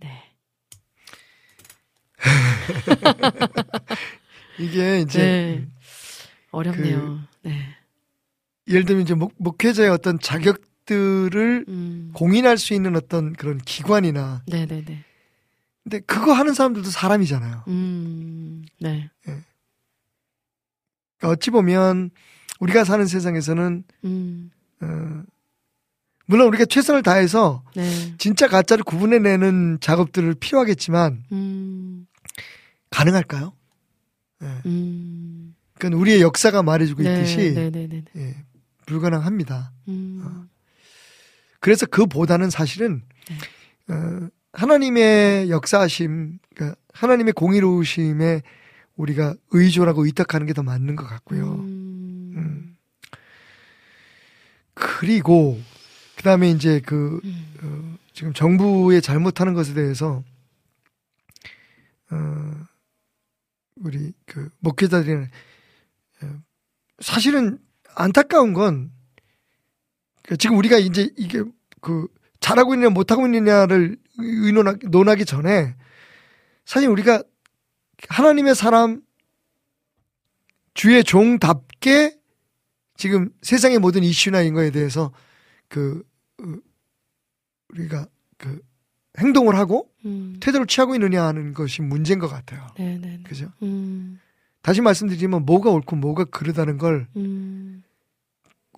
네. 이게 이제 네. 음, 어렵네요. 네. 예를 들면 이제 목, 목회자의 어떤 자격들을 음. 공인할 수 있는 어떤 그런 기관이나 네네네. 근데 그거 하는 사람들도 사람이잖아요. 음. 네. 그러니까 어찌 보면 우리가 사는 세상에서는 음. 어, 물론 우리가 최선을 다해서 네. 진짜 가짜를 구분해내는 작업들을 필요하겠지만 음. 가능할까요? 예. 음. 그건 우리의 역사가 말해주고 네. 있듯이 네네네. 예, 불가능합니다. 음. 그래서 그보다는 사실은 네. 어, 하나님의 역사하심, 그러니까 하나님의 공의로우심에 우리가 의존하고 의탁하는 게 더 맞는 것 같고요. 음. 음. 그리고 그 다음에 이제 그 음. 어, 지금 정부의 잘못하는 것에 대해서 어, 우리 그 목회자들이 어, 사실은 안타까운 건그 지금 우리가 이제 이게 그 잘하고 있느냐 못하고 있느냐를 의논하, 논하기 전에 사실 우리가 하나님의 사람 주의 종답게 지금 세상의 모든 이슈나 이런 거에 대해서 그 어, 우리가 그 행동을 하고 음. 태도를 취하고 있느냐 하는 것이 문제인 것 같아요. 네네네. 그죠? 음. 다시 말씀드리면 뭐가 옳고 뭐가 그르다는 걸 음.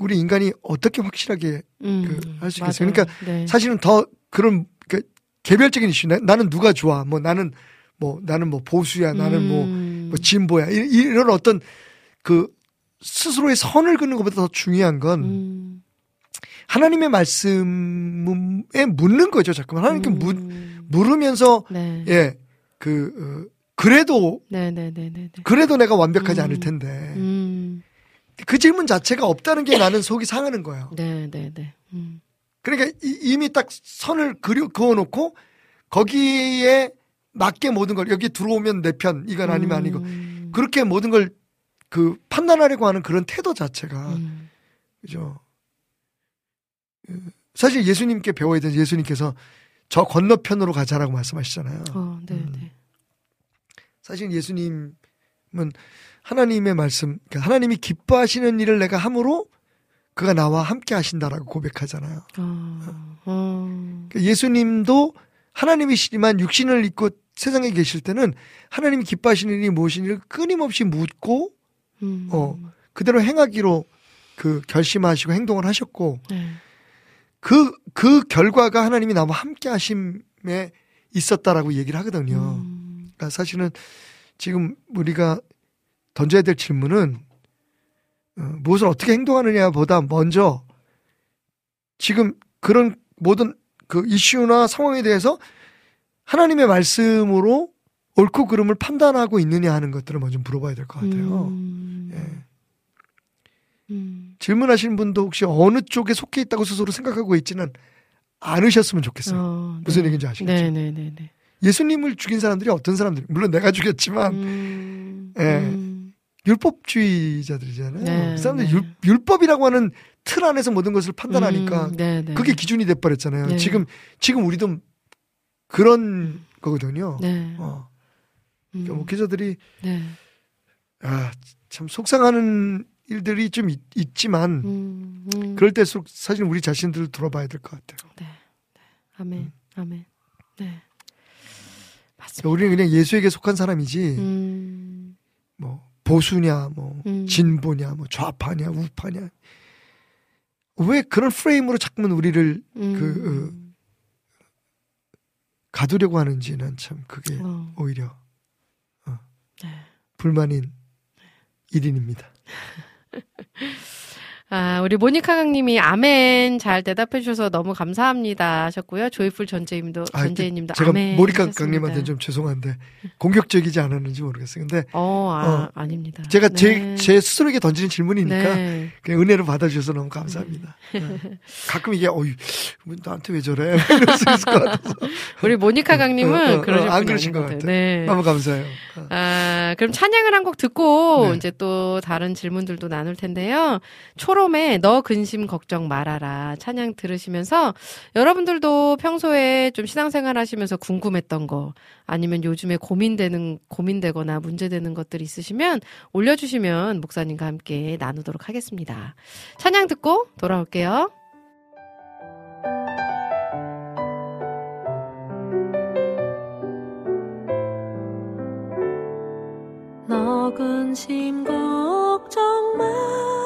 우리 인간이 어떻게 확실하게 음. 그 할수 있겠어요. 맞아요. 그러니까 네. 사실은 더 그런 그 개별적인 이슈 나- 나는 누가 좋아 뭐 나는 뭐 나는 뭐 보수야 나는 뭐, 음. 뭐 진보야 이- 이런 어떤 그 스스로의 선을 긋는 것보다 더 중요한 건 음. 하나님의 말씀에 묻는 거죠 잠깐만 하나님께 묻, 음. 물으면서 네. 예 그 어, 그래도 네네네네네. 그래도 내가 완벽하지 음. 않을 텐데 음. 그 질문 자체가 없다는 게 나는 속이 상하는 거예요. 네 네 네. 음. 그러니까 이- 이미 딱 선을 그려 그어놓고 거기에 맞게 모든 걸 여기 들어오면 내 편 이건 아니면 아니고 음. 그렇게 모든 걸 그 판단하려고 하는 그런 태도 자체가 음. 그죠. 그 사실 예수님께 배워야 되는 예수님께서 저 건너편으로 가자라고 말씀하시잖아요. 어, 네네. 음. 사실 예수님은 하나님의 말씀, 그러니까 하나님이 기뻐하시는 일을 내가 함으로 그가 나와 함께 하신다라고 고백하잖아요. 어, 어. 그러니까 예수님도 하나님이시지만 육신을 입고 세상에 계실 때는 하나님이 기뻐하시는 일이 무엇인지를 끊임없이 묻고 음. 어. 그대로 행하기로 그 결심하시고 행동을 하셨고 네. 그, 그 결과가 하나님이 나와 함께 하심에 있었다라고 얘기를 하거든요. 음. 그러니까 사실은 지금 우리가 던져야 될 질문은 어, 무엇을 어떻게 행동하느냐 보다 먼저 지금 그런 모든 그 이슈나 상황에 대해서 하나님의 말씀으로 옳고 그름을 판단하고 있느냐 하는 것들을 먼저 물어봐야 될 것 같아요. 음. 예. 음. 질문하시는 분도 혹시 어느 쪽에 속해 있다고 스스로 생각하고 있지는 않으셨으면 좋겠어요. 어, 무슨 네. 얘기인지 아시겠죠? 네네네네. 예수님을 죽인 사람들이 어떤 사람들? 물론 내가 죽였지만 음. 예. 음. 율법주의자들이잖아요. 네, 그 사람들 네. 율, 율법이라고 하는 틀 안에서 모든 것을 판단하니까 음, 네, 네. 그게 기준이 돼버렸잖아요. 네. 지금 지금 우리도 그런 거거든요. 네. 어, 음, 그러니까 목회자들이 네. 아, 참 속상하는 일들이 좀 있, 지만 음, 음. 그럴 때일수록 사실 우리 자신들을 돌아봐야 될 것 같아요. 네. 네. 아멘. 아멘. 네. 맞습니다. 그러니까 우리는 그냥 예수에게 속한 사람이지 음, 뭐 보수냐 뭐 음. 진보냐 뭐 좌파냐 우파냐 왜 그런 프레임으로 자꾸만 우리를 음. 그, 가두려고 하는지는 참 그게 어, 오히려 어, 네. 불만인 일인입니다. 아, 우리 모니카 강님이 아멘 잘 대답해 주셔서 너무 감사합니다 하셨고요. 조이풀 전재님도 아, 전재님도 제가 아멘. 모리카 하셨습니다. 강님한테 좀 죄송한데 공격적이지 않았는지 모르겠어요. 근데 어, 아, 어, 아닙니다. 제가 네. 제, 제 스스로에게 던지는 질문이니까 네. 그냥 은혜로 받아주셔서 너무 감사합니다. 네. 가끔 이게 어이 뭐 나한테 왜 저래 이럴 수 있을 것 같아서 우리 모니카 강님은 어, 어, 어, 그러실 안 그러신 것 같아요. 같아. 네. 너무 감사해요. 어. 아, 그럼 찬양을 한 곡 듣고 네. 이제 또 다른 질문들도 나눌 텐데요. 초 롬의 너 근심 걱정 말아라 찬양 들으시면서 여러분들도 평소에 좀 신앙생활 하시면서 궁금했던 거 아니면 요즘에 고민되는 고민되거나 문제되는 것들 있으시면 올려주시면 목사님과 함께 나누도록 하겠습니다. 찬양 듣고 돌아올게요. 너 근심 걱정 말아라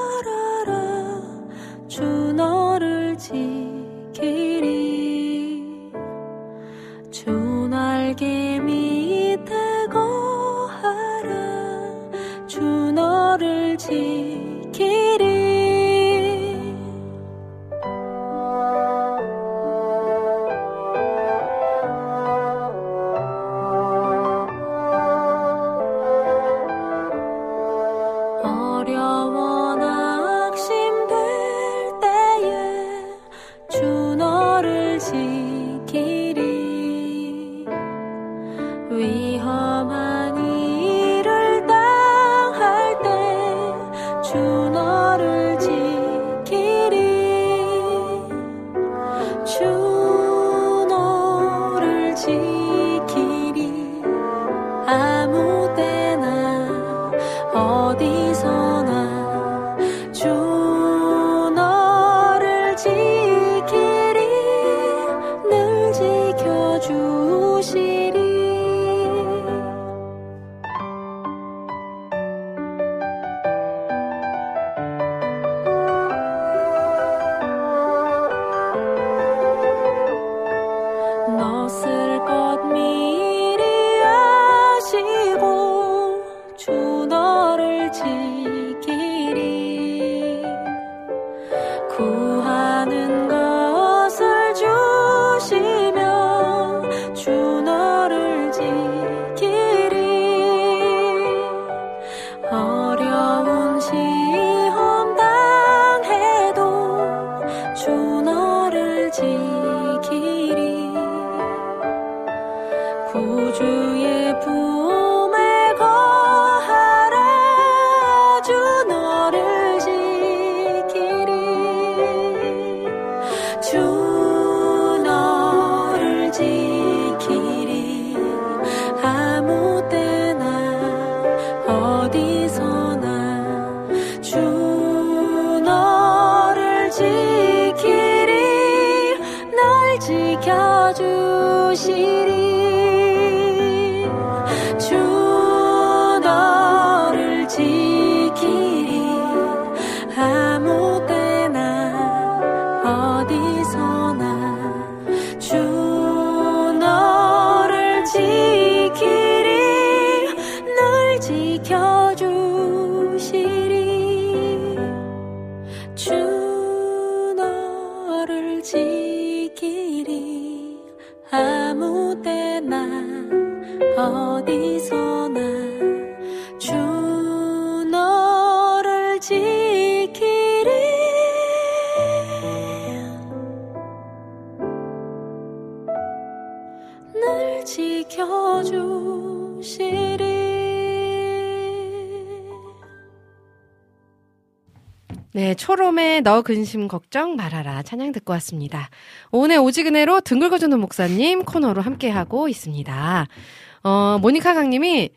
주 너를 지키리. 주 날개 밑에 거하라. 주 너를 지키리 초롬의 너 근심 걱정 말아라 찬양 듣고 왔습니다. 오늘 오직은혜로 등 긁어주는 목사님 코너로 함께하고 있습니다. 어, 모니카 강님이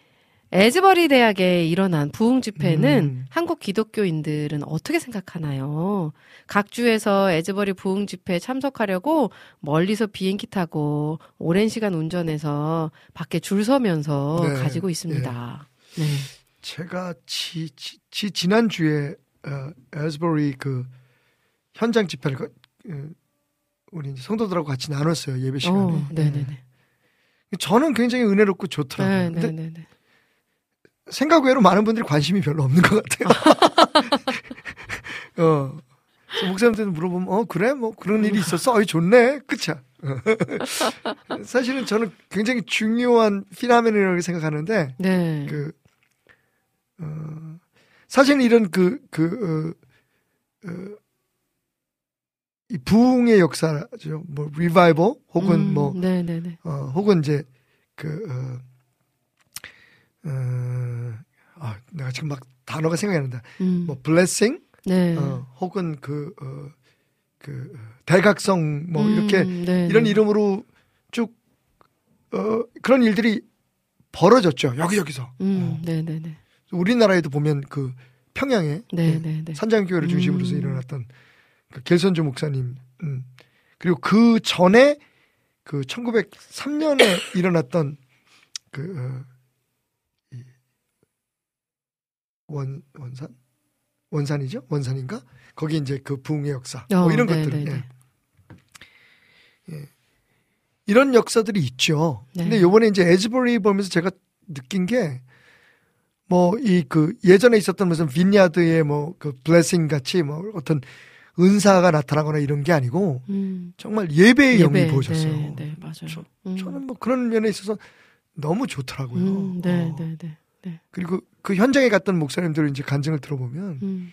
에즈버리 대학에 일어난 부흥 집회는 음. 한국 기독교인들은 어떻게 생각하나요? 각 주에서 에즈버리 부흥 집회에 참석하려고 멀리서 비행기 타고 오랜 시간 운전해서 밖에 줄 서면서 네, 가지고 있습니다. 네. 제가 지, 지, 지 지난 주에 어, 에스버리 그 현장 집회를 거- 어, 우리 성도들하고 같이 나눴어요 예배 시간에. 어, 네네네. 저는 굉장히 은혜롭고 좋더라고요. 근데 네네네. 생각 외로 많은 분들이 관심이 별로 없는 것 같아요. 어. 목사님한테 물어보면, 어, 그래? 뭐, 그런 일이 있었어? 어이, 좋네. 그쵸? 사실은 저는 굉장히 중요한 피라멘이라고 생각하는데, 네. 그, 어, 사실은 이런 그, 그, 어, 어, 이 부흥의 역사죠. 뭐, 리바이벌, 혹은 음, 뭐, 네네네. 어, 혹은 이제 그 어, 어, 아, 내가 지금 막 단어가 생각이 안 난다. 음. 뭐 블레싱, 네. 어, 혹은 그 어, 그 어, 대각성 뭐 음, 이렇게 네네. 이런 이름으로 쭉 어, 그런 일들이 벌어졌죠. 여기저기서. 음, 어. 네네네. 우리나라에도 보면 그 평양에 네 네 네. 산장교회를 중심으로서 음. 일어났던 그 겔선주 목사님, 음. 그리고 그 전에 그 1903년에 일어났던 그 어, 이 원, 원산 원산이죠 원산인가 거기 이제 그 부흥의 역사 뭐 어, 이런 네, 것들 네, 예. 네. 예. 이런 역사들이 있죠. 네. 근데 요번에 이제 에즈버리 보면서 제가 느낀 게 뭐 이 그 예전에 있었던 무슨 빈야드의 뭐 그 블레싱 같이 뭐 어떤 은사가 나타나거나 이런 게 아니고 음. 정말 예배의 영이 예배, 보여졌어요. 네, 네, 맞아요. 저- 음. 저 는 뭐 그런 면에 있어서 너무 좋더라고요. 음, 네, 어. 네, 네. 그리고 그 현장에 갔던 목사님들 이제 간증을 들어보면 음.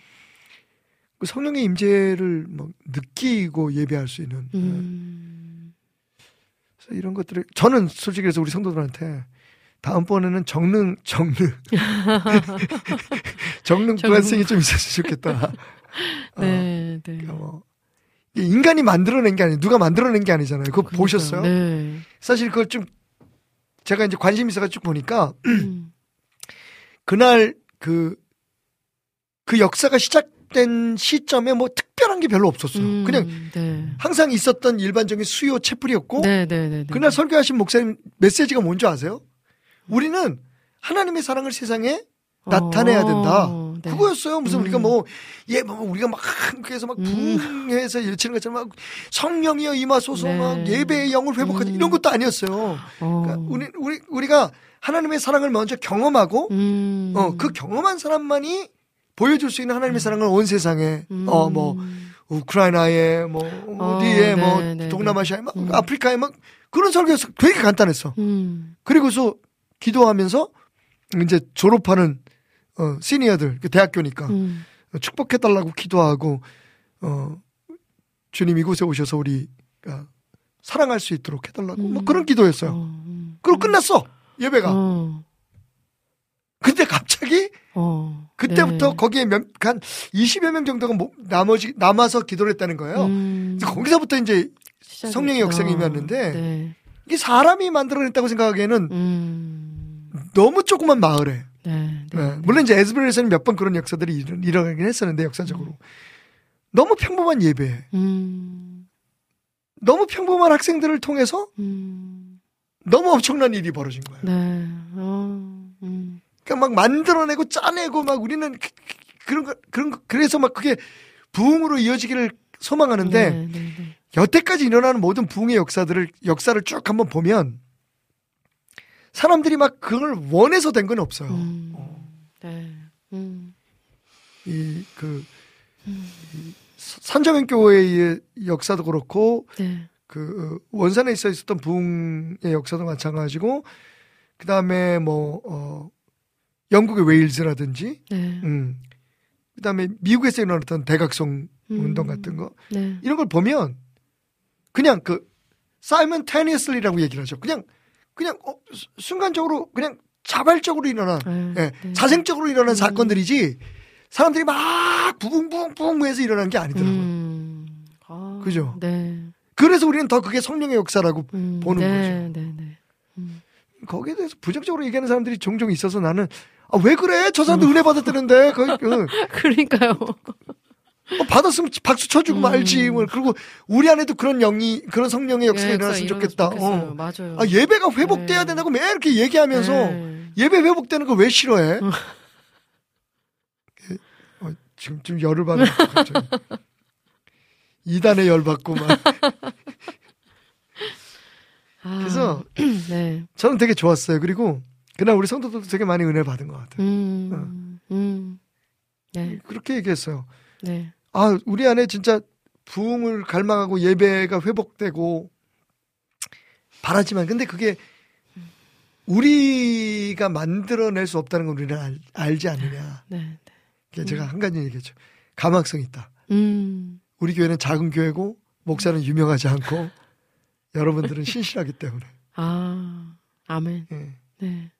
그 성령의 임재를 뭐 느끼고 예배할 수 있는 예. 음. 그래서 이런 것들을 저는 솔직히 그래서 우리 성도들한테 다음번에는 정능 정능 정능. 블레싱이 좀 있었으면 좋겠다. 어, 네, 네. 그러니까 뭐 인간이 만들어낸 게 아니에요. 누가 만들어낸 게 아니잖아요. 그거 그러니까요. 보셨어요? 네. 사실 그걸 좀 제가 이제 관심 있어가 쭉 보니까 음. 그날 그, 그 역사가 시작된 시점에 뭐 특별한 게 별로 없었어요. 음, 그냥 네. 항상 있었던 일반적인 수요 채플이었고 네, 네, 네, 네. 그날 설교하신 목사님 메시지가 뭔지 아세요? 우리는 하나님의 사랑을 세상에 나타내야 된다. 어, 네. 그거였어요. 무슨 음. 우리가 뭐, 예, 뭐, 우리가 막, 그래서 막, 음. 붕해서 외치는 것처럼 막, 성령이여 임하소서, 네. 막, 예배의 영을 회복하자, 음. 이런 것도 아니었어요. 어. 그러니까 우리, 우리, 우리가 하나님의 사랑을 먼저 경험하고, 음. 어, 그 경험한 사람만이 보여줄 수 있는 하나님의 사랑을 온 세상에, 음. 어, 뭐, 우크라이나에, 뭐, 어디에, 네, 뭐, 네, 네. 동남아시아에, 막, 음. 아프리카에 막, 그런 설교였어. 되게 간단했어. 음. 그리고서 기도하면서, 이제 졸업하는, 어, 시니어들, 그 대학교니까, 음. 축복해달라고 기도하고, 어, 주님 이곳에 오셔서 우리가 사랑할 수 있도록 해달라고, 뭐 음. 그런 기도였어요. 어, 음. 그리고 끝났어. 예배가. 어. 근데 갑자기 어. 그때부터 네. 거기에 몇, 한 20여 명 정도가 뭐, 나머지, 남아서 기도를 했다는 거예요. 음. 거기서부터 이제 시작이- 성령의 역사가 어, 임했는데 네. 이게 사람이 만들어냈다고 생각하기에는 음. 너무 조그만 마을에. 네. 네. 네. 물론 이제 에즈벨에서는 몇 번 그런 역사들이 일어- 일어나긴 했었는데 역사적으로. 너무 평범한 예배. 음. 너무 평범한 학생들을 통해서 음. 너무 엄청난 일이 벌어진 거예요. 네. 어. 음. 그러니까 막 만들어내고 짜내고 막 우리는 그- 그- 그런 거 그런 거 그래서 막 그게 부흥으로 이어지기를 소망하는데 네, 네, 네. 여태까지 일어나는 모든 부흥의 역사들을 역사를 쭉 한번 보면 사람들이 막 그걸 원해서 된 건 없어요. 음. 어. 네. 음. 이그 산정현 교회의 역사도 그렇고 네. 그 원산에 있어 있었던 부흥의 역사도 마찬가지고 그 다음에 뭐 어, 영국의 웨일즈라든지 네. 음. 그 다음에 미국에서 일어났던 대각성 음. 운동 같은 거 네. 이런 걸 보면 그냥 그 사이먼 테니어슬리라고 얘기를 하죠. 그냥 그냥 어, 수- 순간적으로 그냥 자발적으로 일어난 아, 예, 네. 자생적으로 일어난 음. 사건들이지 사람들이 막 부붕부붕부붕 해서 일어난 게 아니더라고요. 음. 아, 그죠? 네. 그래서 우리는 더 그게 성령의 역사라고 음, 보는 네, 네, 네. 거기에 대해서 부정적으로 얘기하는 사람들이 종종 있어서 나는 아, 왜 그래? 저 사람들 은혜 받았다는데 거기 그, 그러니까요. 어, 받았으면 박수 쳐주고 음. 말지. 뭐 그리고 우리 안에도 그런 영이 그런 성령의 역사가 예, 일어났으면 좋겠다. 어. 맞아요. 아, 예배가 회복돼야 네. 된다고 매일 이렇게 얘기하면서 네. 예배 회복되는 거 왜 싫어해? 어. 예, 어, 지금 좀 열을 받아. 갑자기. 이단에 열 받고 막. 아, 그래서 네. 저는 되게 좋았어요. 그리고 그날 우리 성도들도 되게 많이 은혜를 받은 것 같아요. 음, 음. 네, 그렇게 얘기했어요. 네. 아, 우리 안에 진짜 부흥을 갈망하고 예배가 회복되고 바라지만 근데 그게 우리가 만들어낼 수 없다는 걸 우리는 알, 알지 않느냐. 네. 네. 제가 한 가지 얘기했죠. 가망성이 있다. 음. 우리 교회는 작은 교회고 목사는 유명하지 않고 여러분들은 신실하기 때문에 아, 아멘. 예. 네.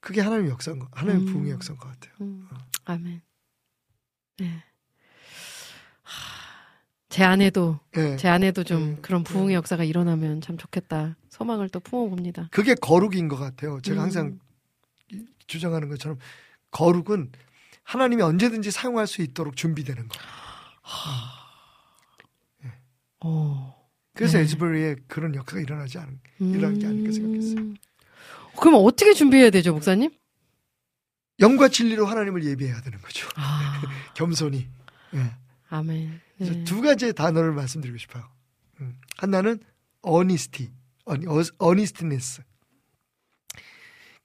그게 하나님의 역사인 거, 하나님의 음. 부흥의 역사인 것 같아요. 음, 아멘. 네. 하, 제 안에도 예. 제 안에도 좀 음, 그런 부흥의 음. 역사가 일어나면 참 좋겠다. 소망을 또 품어봅니다. 그게 거룩인 것 같아요. 제가 음. 항상 이- 주장하는 것처럼 거룩은 하나님이 언제든지 사용할 수 있도록 준비되는 거. 어. 그래서 네. 에즈버리에 그런 역사가 일어나지 않은 일어난 게 아닐까 생각했어요. 음. 그럼 어떻게 준비해야 되죠, 목사님? 영과 진리로 하나님을 예비해야 되는 거죠. 아, 겸손히. 예. 아멘. 네. 두 가지의 단어를 말씀드리고 싶어요. 음. 하나는 honesty, honestness.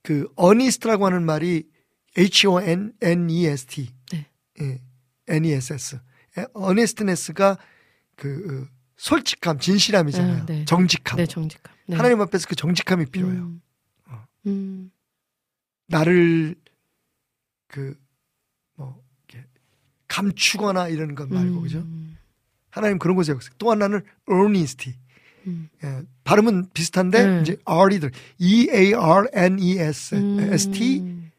그 honest라고 하는 말이 H O N N E S T, 네. 예, N E S S. 예, honestness가 그 어, 솔직함, 진실함이잖아요. 네, 네. 정직함. 네, 정직함. 네. 하나님 앞에서 그 정직함이 필요해요. 음. 어. 음. 나를 그 감추거나 이런 것 말고 그죠? 음. 하나님 그런 것에 역사. 또 하나는 earnesty. 음. 예, 발음은 비슷한데 네. 이제 R이 들 E A R N E S S T 음.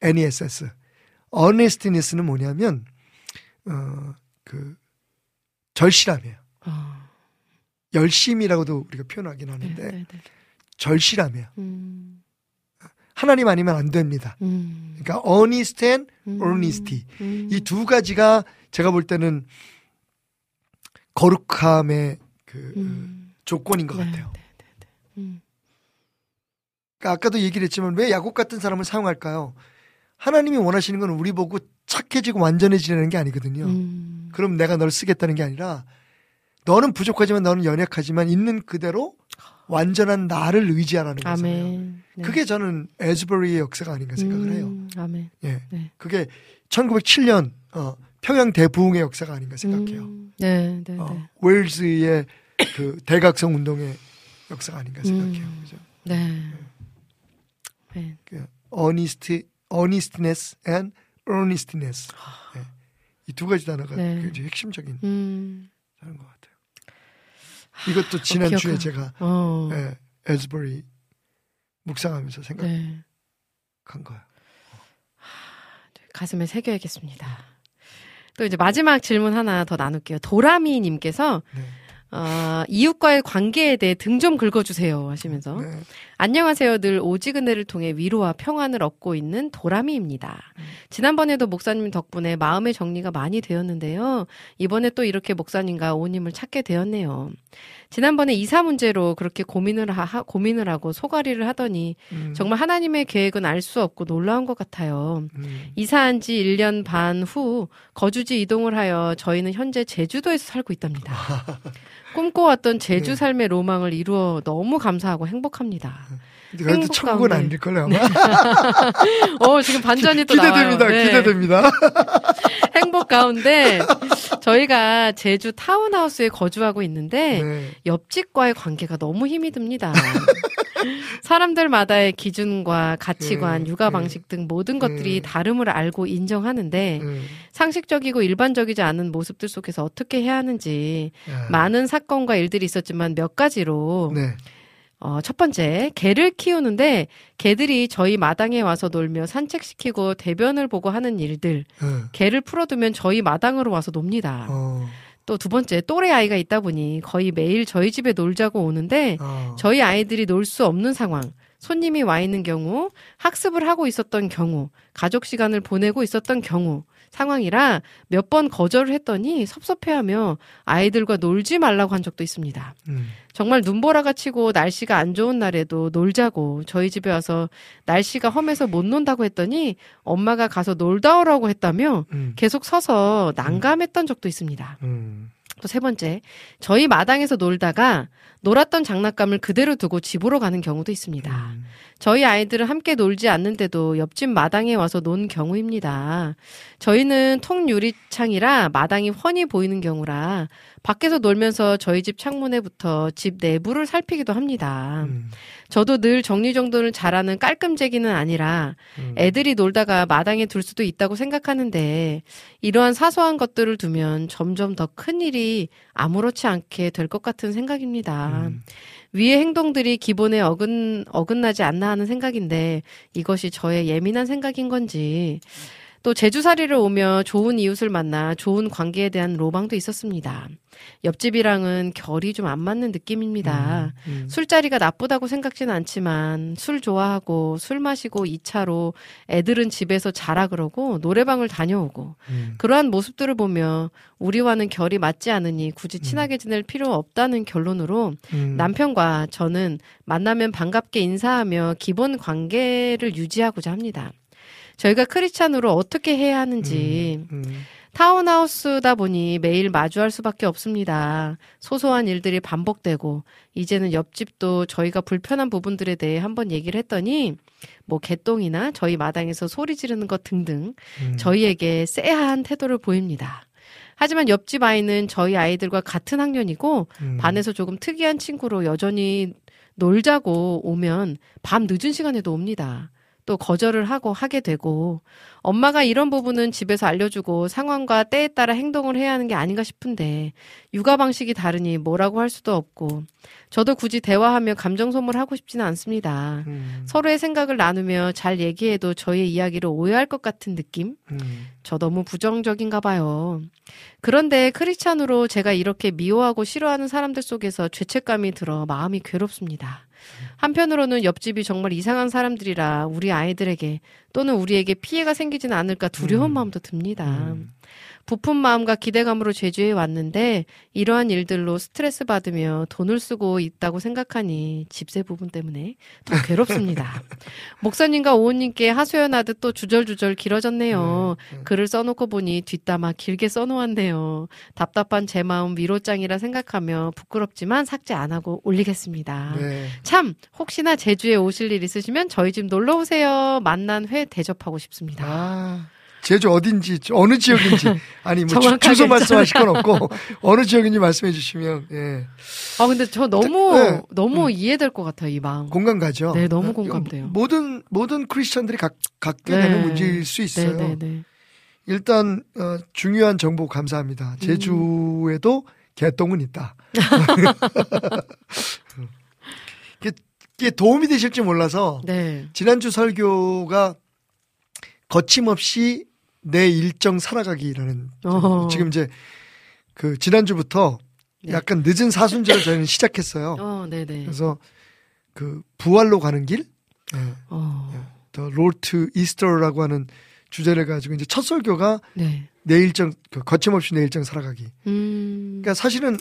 N E S S. earnestness는 뭐냐면 어그 절실함이에요. 아, 열심이라고도 우리가 표현하긴 네, 하는데 네, 네. 절실함이에요. 음. 하나님 아니면 안 됩니다. 음. 그러니까 earnest and 음. earnesty. 음. 이두 가지가 제가 볼 때는 거룩함의 그 음. 조건인 것 네, 같아요. 네, 네, 네. 음. 그러니까 아까도 얘기를 했지만 왜 야곱 같은 사람을 사용할까요? 하나님이 원하시는 건 우리 보고 착해지고 완전해지려는 게 아니거든요. 음. 그럼 내가 너를 쓰겠다는 게 아니라 너는 부족하지만 너는 연약하지만 있는 그대로 완전한 나를 의지하라는 거잖아요. 네. 그게 저는 에즈버리의 역사가 아닌가 생각을 해요. 음, 아멘. 예. 네. 그게 1907년 어, 평양 대부흥의 역사가 아닌가 생각해요. 음, 네, 네, 어, 네. 웨일즈의 그 대각성 운동의 역사가 아닌가 생각해요. 음. 그죠? 네. 네. 그 honest, honestness and earnestness. 예. 이두 가지 단어가 네. 굉장히 핵심적인 음. 단어인 것 같아요. 이것도 지난주에 기억하- 제가 어. 예, 에즈버리 묵상하면서 생각한 네. 거예요. 가슴에 새겨야겠습니다. 또 이제 마지막 질문 하나 더 나눌게요. 도라미님께서 네. 어, 이웃과의 관계에 대해 등 좀 긁어주세요 하시면서 네. 안녕하세요. 늘 은혜를 통해 위로와 평안을 얻고 있는 도라미입니다. 지난번에도 목사님 덕분에 마음의 정리가 많이 되었는데요. 이번에 또 이렇게 목사님과 오님을 찾게 되었네요. 지난번에 이사 문제로 그렇게 고민을 하, 고민을 하고 소가리를 하더니 음, 정말 하나님의 계획은 알 수 없고 놀라운 것 같아요. 음, 이사한 지 1년 반 후 거주지 이동을 하여 저희는 현재 제주도에서 살고 있답니다. 꿈꿔왔던 제주 네. 삶의 로망을 이루어 너무 감사하고 행복합니다. 그래도 천국은 가운데. 아닐 걸요 아마. 어, 지금 반전이 또 기대됩니다. 나와요. 네. 기대됩니다. 행복 가운데 저희가 제주 타운하우스에 거주하고 있는데 네. 옆집과의 관계가 너무 힘이 듭니다. 사람들마다의 기준과 가치관, 네, 육아 네. 방식 등 모든 것들이 네. 다름을 알고 인정하는데 음, 상식적이고 일반적이지 않은 모습들 속에서 어떻게 해야 하는지 야. 많은 사건과 일들이 있었지만 몇 가지로 네. 어, 첫 번째, 개를 키우는데 개들이 저희 마당에 와서 놀며 산책시키고 대변을 보고 하는 일들. 예. 개를 풀어두면 저희 마당으로 와서 놉니다. 어, 또두 번째, 또래 아이가 있다 보니 거의 매일 저희 집에 놀자고 오는데 어. 저희 아이들이 놀 수 없는 상황. 손님이 와 있는 경우, 학습을 하고 있었던 경우, 가족 시간을 보내고 있었던 경우, 상황이라 몇 번 거절을 했더니 섭섭해하며 아이들과 놀지 말라고 한 적도 있습니다. 음. 정말 눈보라가 치고 날씨가 안 좋은 날에도 놀자고 저희 집에 와서 날씨가 험해서 못 논다고 했더니 엄마가 가서 놀다 오라고 했다며 음. 계속 서서 난감했던 적도 있습니다. 음. 또 세 번째, 저희 마당에서 놀다가 놀았던 장난감을 그대로 두고 집으로 가는 경우도 있습니다. 음. 저희 아이들은 함께 놀지 않는데도 옆집 마당에 와서 논 경우입니다. 저희는 통유리창이라 마당이 훤히 보이는 경우라 밖에서 놀면서 저희 집 창문에 붙어 집 내부를 살피기도 합니다. 음. 저도 늘 정리정돈을 잘하는 깔끔쟁이는 아니라 음. 애들이 놀다가 마당에 둘 수도 있다고 생각하는데 이러한 사소한 것들을 두면 점점 더 큰 일이 아무렇지 않게 될 것 같은 생각입니다. 음. 위의 행동들이 기본에 어긋, 어긋나지 않나 하는 생각인데 이것이 저의 예민한 생각인 건지 또 제주살이를 오며 좋은 이웃을 만나 좋은 관계에 대한 로망도 있었습니다. 옆집이랑은 결이 좀 안 맞는 느낌입니다. 음. 술자리가 나쁘다고 생각지는 않지만 술 좋아하고 술 마시고 2차로 애들은 집에서 자라 그러고 노래방을 다녀오고 음. 그러한 모습들을 보며 우리와는 결이 맞지 않으니 굳이 친하게 지낼 필요 없다는 결론으로 음. 남편과 저는 만나면 반갑게 인사하며 기본 관계를 유지하고자 합니다. 저희가 크리스찬으로 어떻게 해야 하는지 음. 타운하우스다 보니 매일 마주할 수밖에 없습니다. 소소한 일들이 반복되고 이제는 옆집도 저희가 불편한 부분들에 대해 한번 얘기를 했더니 뭐 개똥이나 저희 마당에서 소리 지르는 것 등등 음. 저희에게 쎄한 태도를 보입니다. 하지만 옆집 아이는 저희 아이들과 같은 학년이고 음. 반에서 조금 특이한 친구로 여전히 놀자고 오면 밤 늦은 시간에도 옵니다. 또 거절을 하고 하게 되고 엄마가 이런 부분은 집에서 알려주고 상황과 때에 따라 행동을 해야 하는 게 아닌가 싶은데 육아 방식이 다르니 뭐라고 할 수도 없고 저도 굳이 대화하며 감정 소모하고 싶지는 않습니다. 음. 서로의 생각을 나누며 잘 얘기해도 저의 이야기를 오해할 것 같은 느낌? 음. 저 너무 부정적인가 봐요. 그런데 크리스찬으로 제가 이렇게 미워하고 싫어하는 사람들 속에서 죄책감이 들어 마음이 괴롭습니다. 한편으로는 옆집이 정말 이상한 사람들이라 우리 아이들에게 또는 우리에게 피해가 생기지는 않을까 두려운 음. 마음도 듭니다. 음. 부푼 마음과 기대감으로 제주에 왔는데 이러한 일들로 스트레스 받으며 돈을 쓰고 있다고 생각하니 집세 부분 때문에 더 괴롭습니다. 목사님과 오은님께 하소연하듯 또 주절주절 길어졌네요. 네, 네. 글을 써놓고 보니 뒷담화 길게 써놓았네요. 답답한 제 마음 위로장이라 생각하며 부끄럽지만 삭제 안 하고 올리겠습니다. 네. 참 혹시나 제주에 오실 일 있으시면 저희 집 놀러 오세요. 만난 회 대접하고 싶습니다. 아, 제주 어딘지, 어느 지역인지. 아니, 뭐, 주, 주소 말씀하실 건 없고, 어느 지역인지 말씀해 주시면, 예. 아 근데 저 너무 네. 너무 이해될 것 같아요 이 마음. 공감 가죠? 네, 너무 어, 공감돼요. 모든, 모든 크리스천들이 갖, 갖게 네. 되는 문제일 수 있어요. 네네네. 일단, 어, 중요한 정보 감사합니다. 제주에도 개똥은 있다. 이게, 이게 도움이 되실지 몰라서, 네. 지난주 설교가 거침없이 내 일정 살아가기라는 어허. 지금 이제 그 지난주부터 네. 약간 늦은 사순절을 저희는 시작했어요. 어, 네네. 그래서 그 부활로 가는 길, 어, 더 롤트 이스터라고 하는 주제를 가지고 이제 첫 설교가 네. 내 일정 그 거침없이 내 일정 살아가기. 음. 그러니까 사실은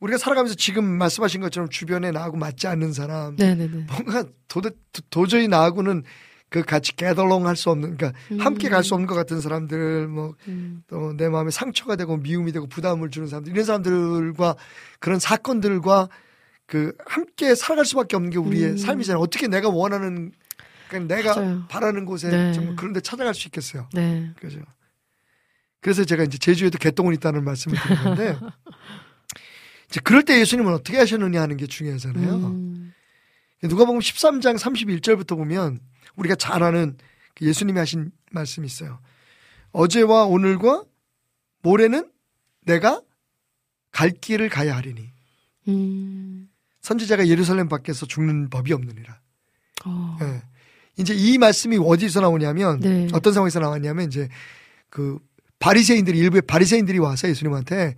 우리가 살아가면서 지금 말씀하신 것처럼 주변에 나하고 맞지 않는 사람, 네네네. 뭔가 도대, 도저히 나하고는 그 같이 게덜롱 할 수 없는, 그러니까 음. 함께 갈 수 없는 것 같은 사람들, 뭐, 음. 또내 마음에 상처가 되고 미움이 되고 부담을 주는 사람들, 이런 사람들과 그런 사건들과 그 함께 살아갈 수밖에 없는 게 우리의 음. 삶이잖아요. 어떻게 내가 원하는, 그러니까 내가 맞아요. 바라는 곳에 네. 정말 그런 데 찾아갈 수 있겠어요. 네. 그죠. 그래서 제가 이제 제주에도 개똥은 있다는 말씀을 드리는데, 이제 그럴 때 예수님은 어떻게 하셨느냐 하는 게 중요하잖아요. 음. 누가 보면 13장 31절부터 보면 우리가 잘 아는 그 예수님이 하신 말씀이 있어요. 어제와 오늘과 모레는 내가 갈 길을 가야 하리니. 음. 선지자가 예루살렘 밖에서 죽는 법이 없느니라. 어. 예. 이제 이 말씀이 어디서 나오냐면 네. 어떤 상황에서 나왔냐면 이제 그 바리새인들이 일부의 바리새인들이 와서 예수님한테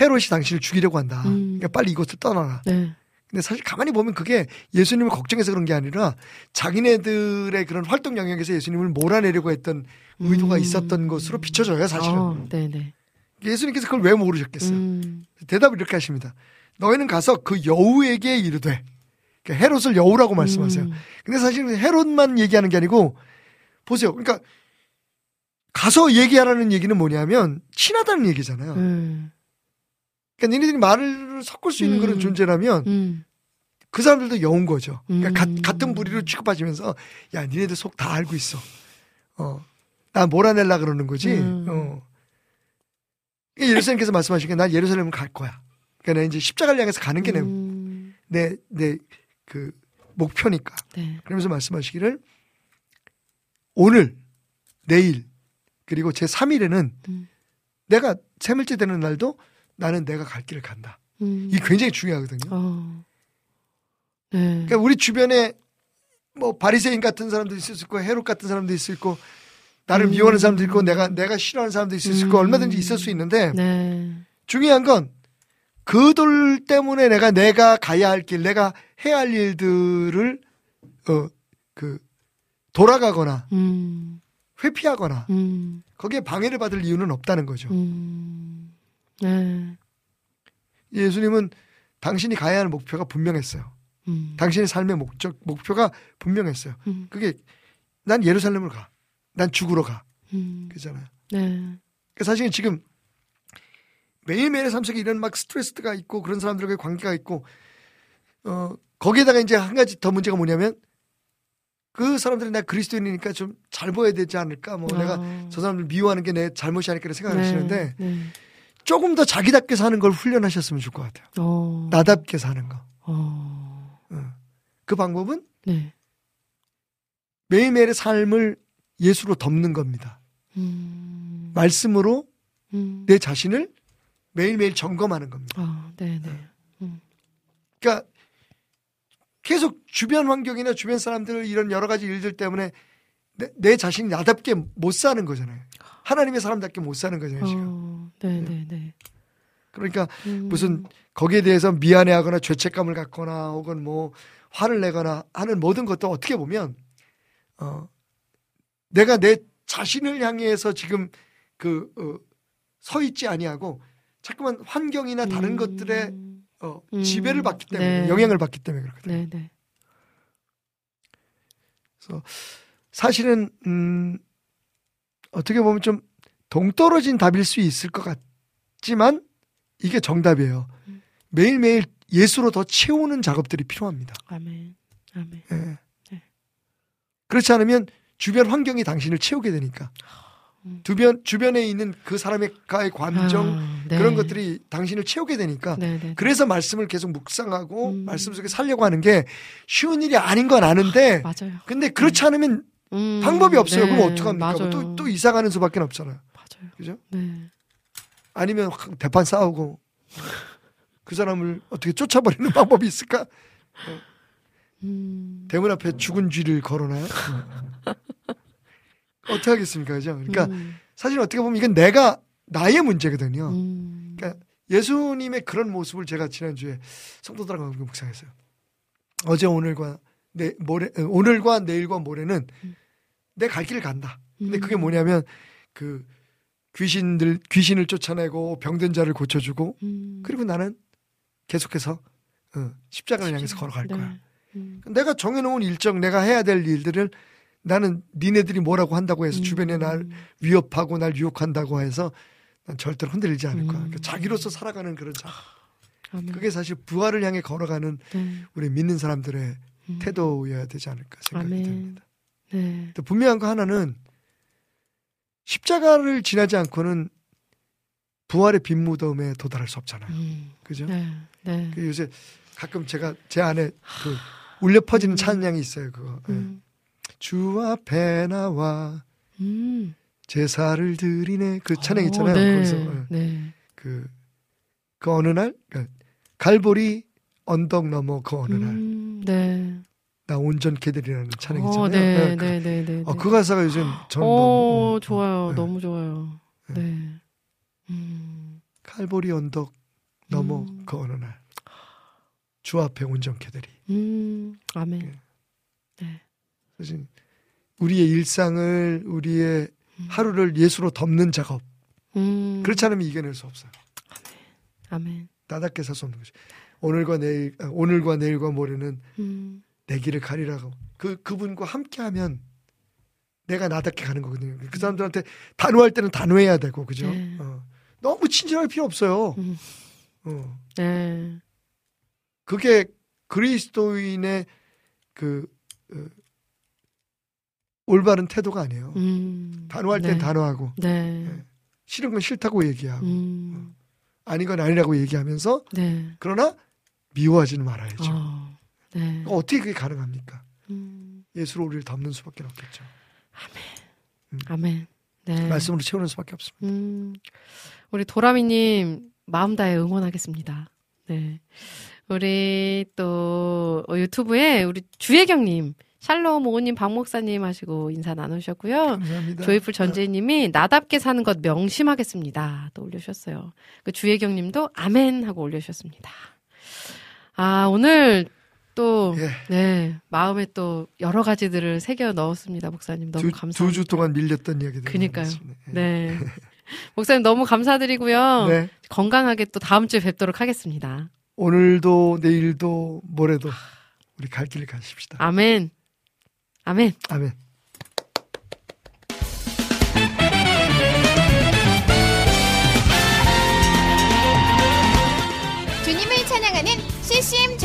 헤롯이 당신을 죽이려고 한다. 음. 그러니까 빨리 이곳을 떠나라. 네. 근데 사실 가만히 보면 그게 예수님을 걱정해서 그런 게 아니라 자기네들의 그런 활동 영역에서 예수님을 몰아내려고 했던 의도가 음. 있었던 것으로 비춰져요, 사실은. 어, 네네. 예수님께서 그걸 왜 모르셨겠어요? 음. 대답을 이렇게 하십니다. 너희는 가서 그 여우에게 이르되 그러니까 헤롯을 여우라고 말씀하세요. 음. 근데 사실 헤롯만 얘기하는 게 아니고 보세요. 그러니까 가서 얘기하라는 얘기는 뭐냐면 친하다는 얘기잖아요. 음. 그러니까 니네들이 말을 섞을 수 있는 음. 그런 존재라면 음. 그 사람들도 여운 거죠. 그러니까 음. 가- 같은 부리로 취급하시면서 야 니네들 속 다 알고 있어. 어, 나 몰아낼라 그러는 거지. 음. 어. 예루살렘께서 말씀하신 게 난 예루살렘을 갈 거야. 그러니까 내 이제 십자가를 향해서 가는 게내 음. 내내 그 목표니까. 네. 그러면서 말씀하시기를 오늘 내일 그리고 제 3일에는 음. 내가 세밀째 되는 날도 나는 내가 갈 길을 간다. 음. 이게 굉장히 중요하거든요. 어. 네. 그러니까 우리 주변에 뭐 바리새인 같은 사람도 있을 수 있고 헤롯 같은 사람도 있을 거 나를 음. 미워하는 사람도 있고 내가 내가 싫어하는 사람도 있을 수 있고 음. 얼마든지 있을 수 있는데 네. 중요한 건 그들 때문에 내가 내가 가야 할 길, 내가 해야 할 일들을 어 그 돌아가거나 음. 회피하거나 음. 거기에 방해를 받을 이유는 없다는 거죠. 음. 네. 예수님은 당신이 가야 할 목표가 분명했어요. 음. 당신의 삶의 목적 목표가 분명했어요. 음. 그게 난 예루살렘을 가. 난 죽으러 가. 음. 그잖아요. 네. 그러니까 사실 지금 매일매일의 삶 속에 이런 막 스트레스가 있고 그런 사람들과의 관계가 있고 어 거기에다가 이제 한 가지 더 문제가 뭐냐면 그 사람들이 내가 그리스도인이니까 좀 잘 보여야 되지 않을까 뭐 내가 아. 저 사람들 미워하는 게 내 잘못이 아닐까 생각하시는데 네. 네. 조금 더 자기답게 사는 걸 훈련하셨으면 좋을 것 같아요. 어. 나답게 사는 거. 어. 그 방법은 네. 매일매일의 삶을 예수로 덮는 겁니다. 음. 말씀으로 음. 내 자신을 매일매일 점검하는 겁니다. 아, 네, 네. 그러니까 계속 주변 환경이나 주변 사람들 이런 여러 가지 일들 때문에 내, 내 자신이 나답게 못 사는 거잖아요. 하나님의 사람답게 못 사는 거잖아요, 지금. 어. 네, 네, 네. 그러니까 음. 무슨 거기에 대해서 미안해하거나 죄책감을 갖거나 혹은 뭐 화를 내거나 하는 모든 것도 어떻게 보면 어 내가 내 자신을 향해서 지금 그 어, 서 있지 아니하고 자꾸만 환경이나 다른 음. 것들에 어, 음. 지배를 받기 때문에 네. 영향을 받기 때문에 그렇거든요. 네, 네. 사실은 음 어떻게 보면 좀 동떨어진 답일 수 있을 것 같지만 이게 정답이에요. 음. 매일매일 예수로 더 채우는 작업들이 필요합니다. 아멘. 아멘. 예. 네. 그렇지 않으면 주변 환경이 당신을 채우게 되니까 음. 주변 주변에 있는 그 사람과의 감정 아, 네. 그런 것들이 당신을 채우게 되니까 네, 네. 그래서 말씀을 계속 묵상하고 음. 말씀 속에 살려고 하는 게 쉬운 일이 아닌 건 아는데 맞아요. 근데 그렇지 않으면 음, 방법이 없어요. 네, 그럼 어떡합니까? 맞아요. 또, 또 이사 가는 수밖에 없잖아요. 맞아요. 그죠? 네. 아니면 확 대판 싸우고 그 사람을 어떻게 쫓아버리는 방법이 있을까? 음. 대문 앞에 죽은 쥐를 걸어놔요? 어떻게 하겠습니까? 그죠? 그러니까 음. 사실 어떻게 보면 이건 내가 나의 문제거든요. 음. 그러니까 예수님의 그런 모습을 제가 지난주에 성도들하고 묵상했어요. 어제 오늘과 내 모레 어, 오늘과 내일과 모레는 내갈 길을 간다. 근데 그게 음. 뭐냐면 그 귀신들 귀신을 쫓아내고 병든 자를 고쳐주고 음. 그리고 나는 계속해서 어, 십자가를 향해서 걸어갈 네. 거야. 음. 내가 정해놓은 일정, 내가 해야 될 일들을 나는 니네들이 뭐라고 한다고 해서 음. 주변에 날 위협하고 날 유혹한다고 해서 난 절대로 흔들리지 않을 거야. 음. 그러니까 자기로서 살아가는 그런 자. 아멘. 그게 사실 부활을 향해 걸어가는 네. 우리 믿는 사람들의 음. 태도여야 되지 않을까 생각이 아멘. 듭니다. 네. 또 분명한 거 하나는 십자가를 지나지 않고는 부활의 빈 무덤에 도달할 수 없잖아요. 음. 그죠? 네. 네. 그 요새 가끔 제가 제 안에 그 울려 퍼지는 찬양이 있어요. 그거. 예. 음. 주 앞에 나와 음. 제사를 드리네 그 찬양 어, 있잖아요. 네. 거기서 예. 네. 그, 그 어느 날그 갈보리 언덕 넘어 그 어느 날. 음, 네. 나 온전케 되리라는 찬양 어, 있잖아요. 네, 네, 그- 네, 네, 네. 어, 네. 그 가사가 요즘 저는 어, 너무 음, 좋아요. 네. 너무 좋아요. 네. 네. 음, 칼보리 언덕 넘어 음. 그 어느 날. 주 앞에 온전케 되리. 음, 아멘. 네. 네. 사실 우리의 일상을 우리의 음. 하루를 예수로 덮는 작업. 음, 그렇지 않으면 이겨낼 수 없어요. 아멘. 나답게 살 수 없는 것이. 오늘과 내일, 아, 오늘과 내일과 모레는 음, 내 길을 가리라고. 그, 그분과 함께 하면 내가 나답게 가는 거거든요. 그 사람들한테 단호할 때는 단호해야 되고, 그죠? 네. 어. 너무 친절할 필요 없어요. 음. 어. 네. 그게 그리스도인의 그, 어, 올바른 태도가 아니에요. 음, 단호할 땐 네. 단호하고, 네. 네. 싫은 건 싫다고 얘기하고, 음, 아닌 건 아니라고 얘기하면서, 네. 그러나 미워하지는 말아야죠. 어, 네. 어, 어떻게 그게 가능합니까? 음, 예수로 우리를 덮는 수밖에 없겠죠. 아멘. 네. 말씀으로 채우는 수밖에 없습니다. 음, 우리 도라미님 마음 다해 응원하겠습니다. 네. 우리 또 어, 유튜브에 우리 주혜경님, 샬롬 오님, 박 목사님 하시고 인사 나누셨고요. 감사합니다. 조이풀 전재님이 나답게 사는 것 명심하겠습니다. 또 올려주셨어요. 그 주혜경님도 아멘 하고 올려주셨습니다. 아 오늘 또 예. 네, 마음에 또 여러 가지들을 새겨 넣었습니다, 목사님. 너무 감사합니다. 두 주 동안 밀렸던 이야기들. 그니까요. 예. 네. 목사님 너무 감사드리고요. 네. 건강하게 또 다음 주에 뵙도록 하겠습니다. 오늘도 내일도 모레도 우리 갈 길을 가십시다. 아멘. 아멘. 아멘.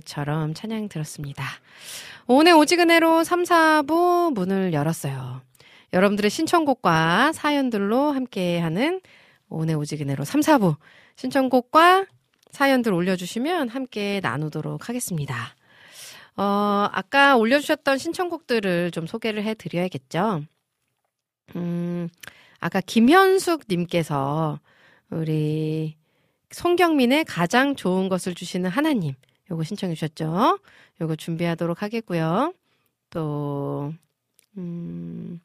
때처럼 찬양 들었습니다. 오늘 오지근해로 3, 4부 문을 열었어요. 여러분들의 신청곡과 사연들로 함께하는 오늘 오지근해로 3, 4부 신청곡과 사연들 올려주시면 함께 나누도록 하겠습니다. 어, 아까 올려주셨던 신청곡들을 좀 소개를 해드려야겠죠. 음, 아까 김현숙 님께서 우리 송경민의 가장 좋은 것을 주시는 하나님 요거 신청해 주셨죠. 요거 준비하도록 하겠고요. 또 음,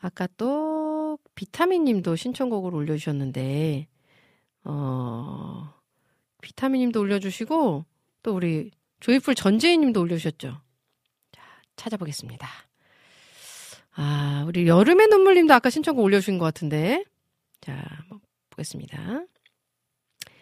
아까 또 비타민 님도 신청곡을 올려 주셨는데 어 비타민 님도 올려 주시고 또 우리 조이풀 전재희 님도 올려 주셨죠. 자, 찾아보겠습니다. 아, 우리 여름의 눈물 님도 아까 신청곡 올려 주신 것 같은데. 자, 보겠습니다.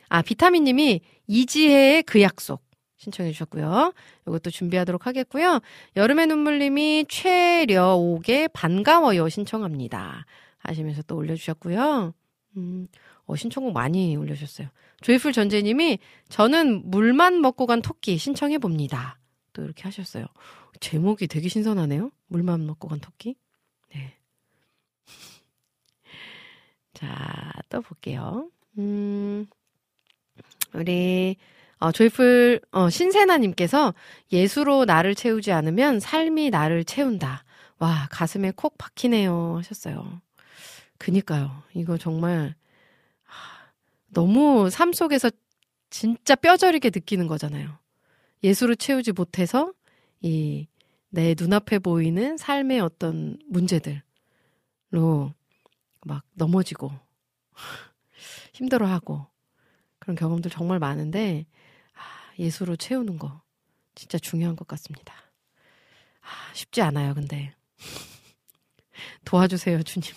아, 비타민 님이 이지혜의 그 약속 신청해 주셨고요. 이것도 준비하도록 하겠고요. 여름의 눈물님이 최려옥의 반가워요 신청합니다. 하시면서 또 올려주셨고요. 음, 어, 신청곡 많이 올려주셨어요. 조이풀 전재님이 저는 물만 먹고 간 토끼 신청해 봅니다. 또 이렇게 하셨어요. 제목이 되게 신선하네요. 물만 먹고 간 토끼. 네. 자, 또 볼게요. 음, 우리 어, 조이풀 어, 신세나님께서 예수로 나를 채우지 않으면 삶이 나를 채운다. 와 가슴에 콕 박히네요 하셨어요. 그니까요. 이거 정말 하, 너무 삶 속에서 진짜 뼈저리게 느끼는 거잖아요. 예수로 채우지 못해서 이 내 눈앞에 보이는 삶의 어떤 문제들로 막 넘어지고 힘들어하고 그런 경험들 정말 많은데 예수로 채우는 거 진짜 중요한 것 같습니다. 아, 쉽지 않아요, 근데. 도와주세요, 주님.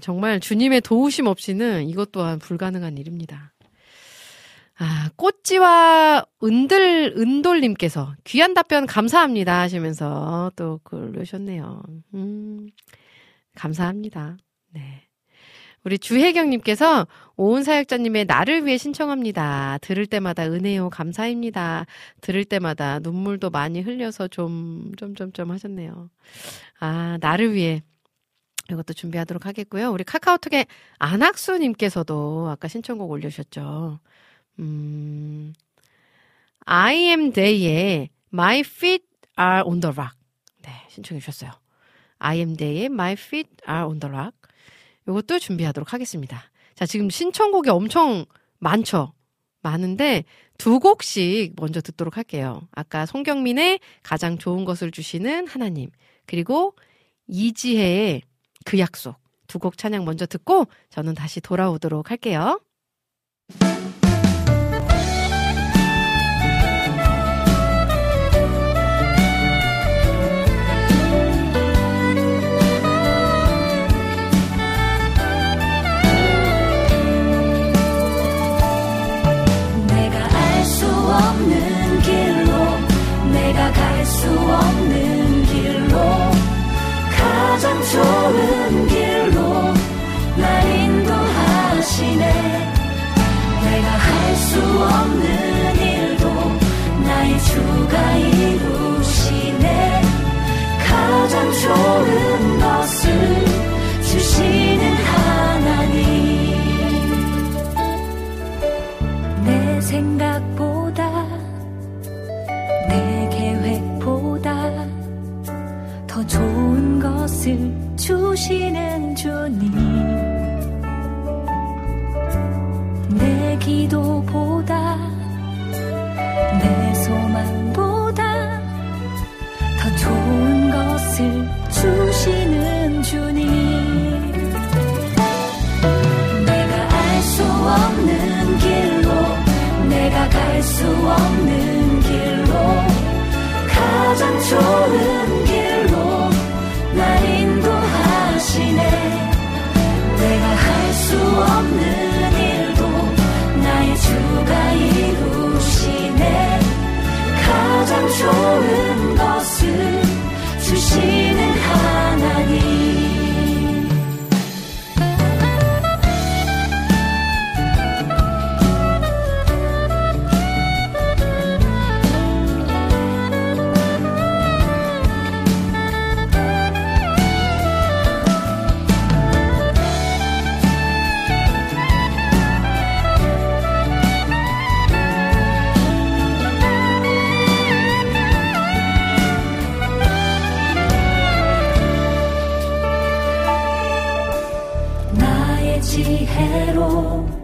정말 주님의 도우심 없이는 이것 또한 불가능한 일입니다. 아, 꽃지와 은들, 은돌님께서 귀한 답변 감사합니다 하시면서 또글 올려주셨네요. 음, 감사합니다. 네. 우리 주혜경님께서 오은 사역자님의 나를 위해 신청합니다. 들을 때마다 은혜요 감사입니다. 들을 때마다 눈물도 많이 흘려서 좀, 좀, 좀, 좀 하셨네요. 아, 나를 위해. 이것도 준비하도록 하겠고요. 우리 카카오톡에 안학수님께서도 아까 신청곡 올려주셨죠. 음, I am day의 My feet are on the rock. 네, 신청해 주셨어요. I am day의 My feet are on the rock. 이것도 준비하도록 하겠습니다. 자, 지금 신청곡이 엄청 많죠? 많은데 두 곡씩 먼저 듣도록 할게요. 아까 송경민의 가장 좋은 것을 주시는 하나님, 그리고 이지혜의 그 약속 두 곡 찬양 먼저 듣고 저는 다시 돌아오도록 할게요. 좋은 길로 날 인도하시네. 내가 할 수 없는 일도 나의 주가 이루시네. 가장 좋은 것을 주시는 하나님. 내 생각보다 내 계획보다 더 좋은 것을 주시는 주님. 내 기도보다 내 소망보다 더 좋은 것을 주시는 주님. 내가 알 수 없는 길로 내가 갈 수 없는 길로 가장 좋은 주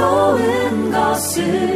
좋은 것을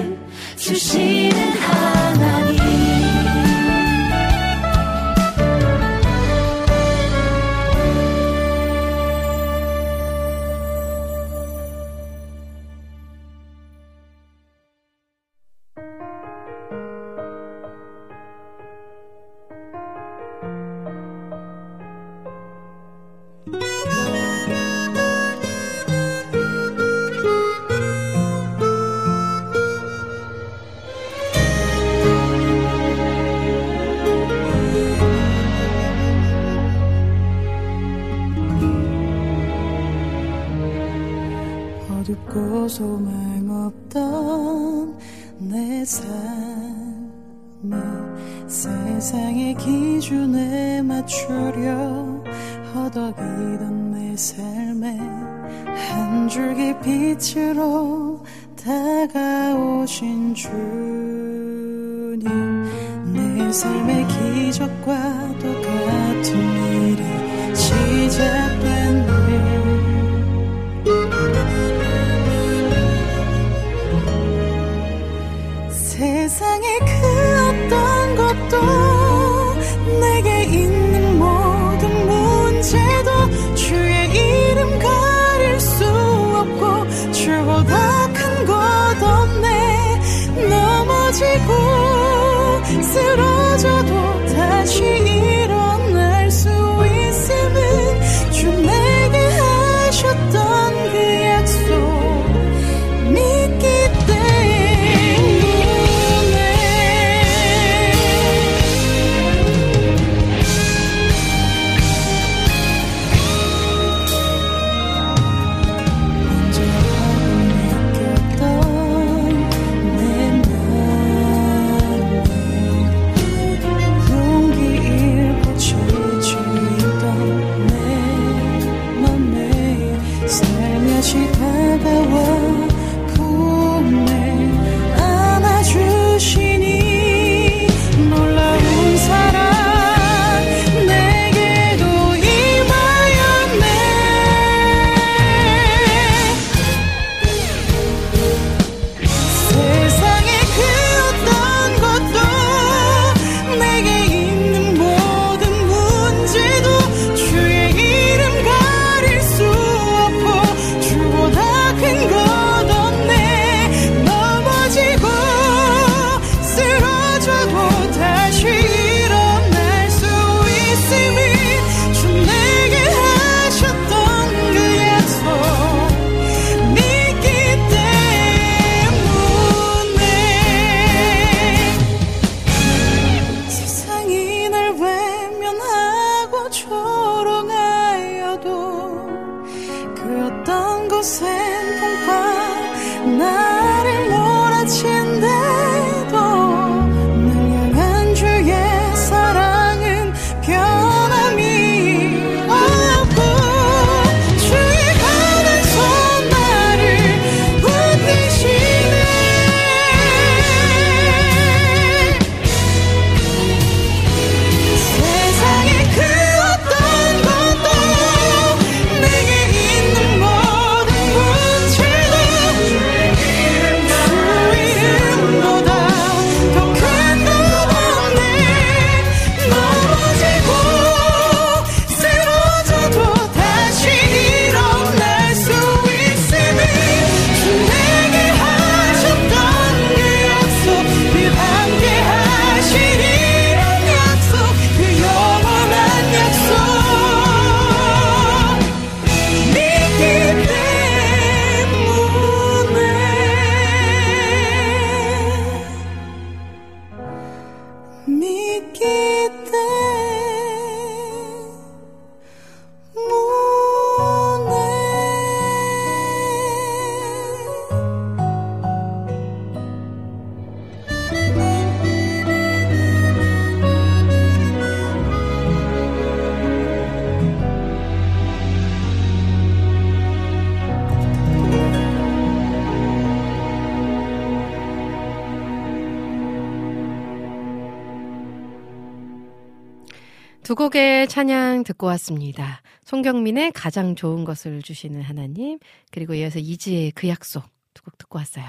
찬양 듣고 왔습니다. 송경민의 가장 좋은 것을 주시는 하나님, 그리고 이어서 이지의 그 약속 두 곡 듣고 왔어요.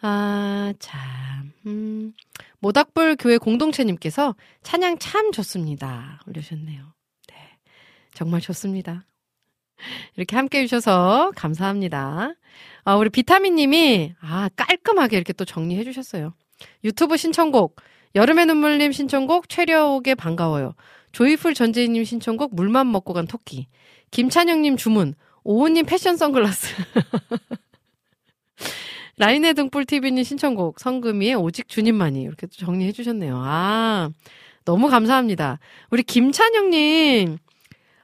아, 참, 음, 모닥불 교회 공동체님께서 찬양 참 좋습니다. 올려주셨네요. 네. 정말 좋습니다. 이렇게 함께 해주셔서 감사합니다. 아, 우리 비타민님이, 아, 깔끔하게 이렇게 또 정리해 주셨어요. 유튜브 신청곡, 여름의 눈물님 신청곡, 최려옥의 반가워요. 조이풀 전재희님 신청곡, 물만 먹고 간 토끼. 김찬영님 주문, 오호님 패션 선글라스. 라인의 등불 TV님 신청곡, 성금이의 오직 주님만이. 이렇게 또 정리해 주셨네요. 아, 너무 감사합니다. 우리 김찬영님,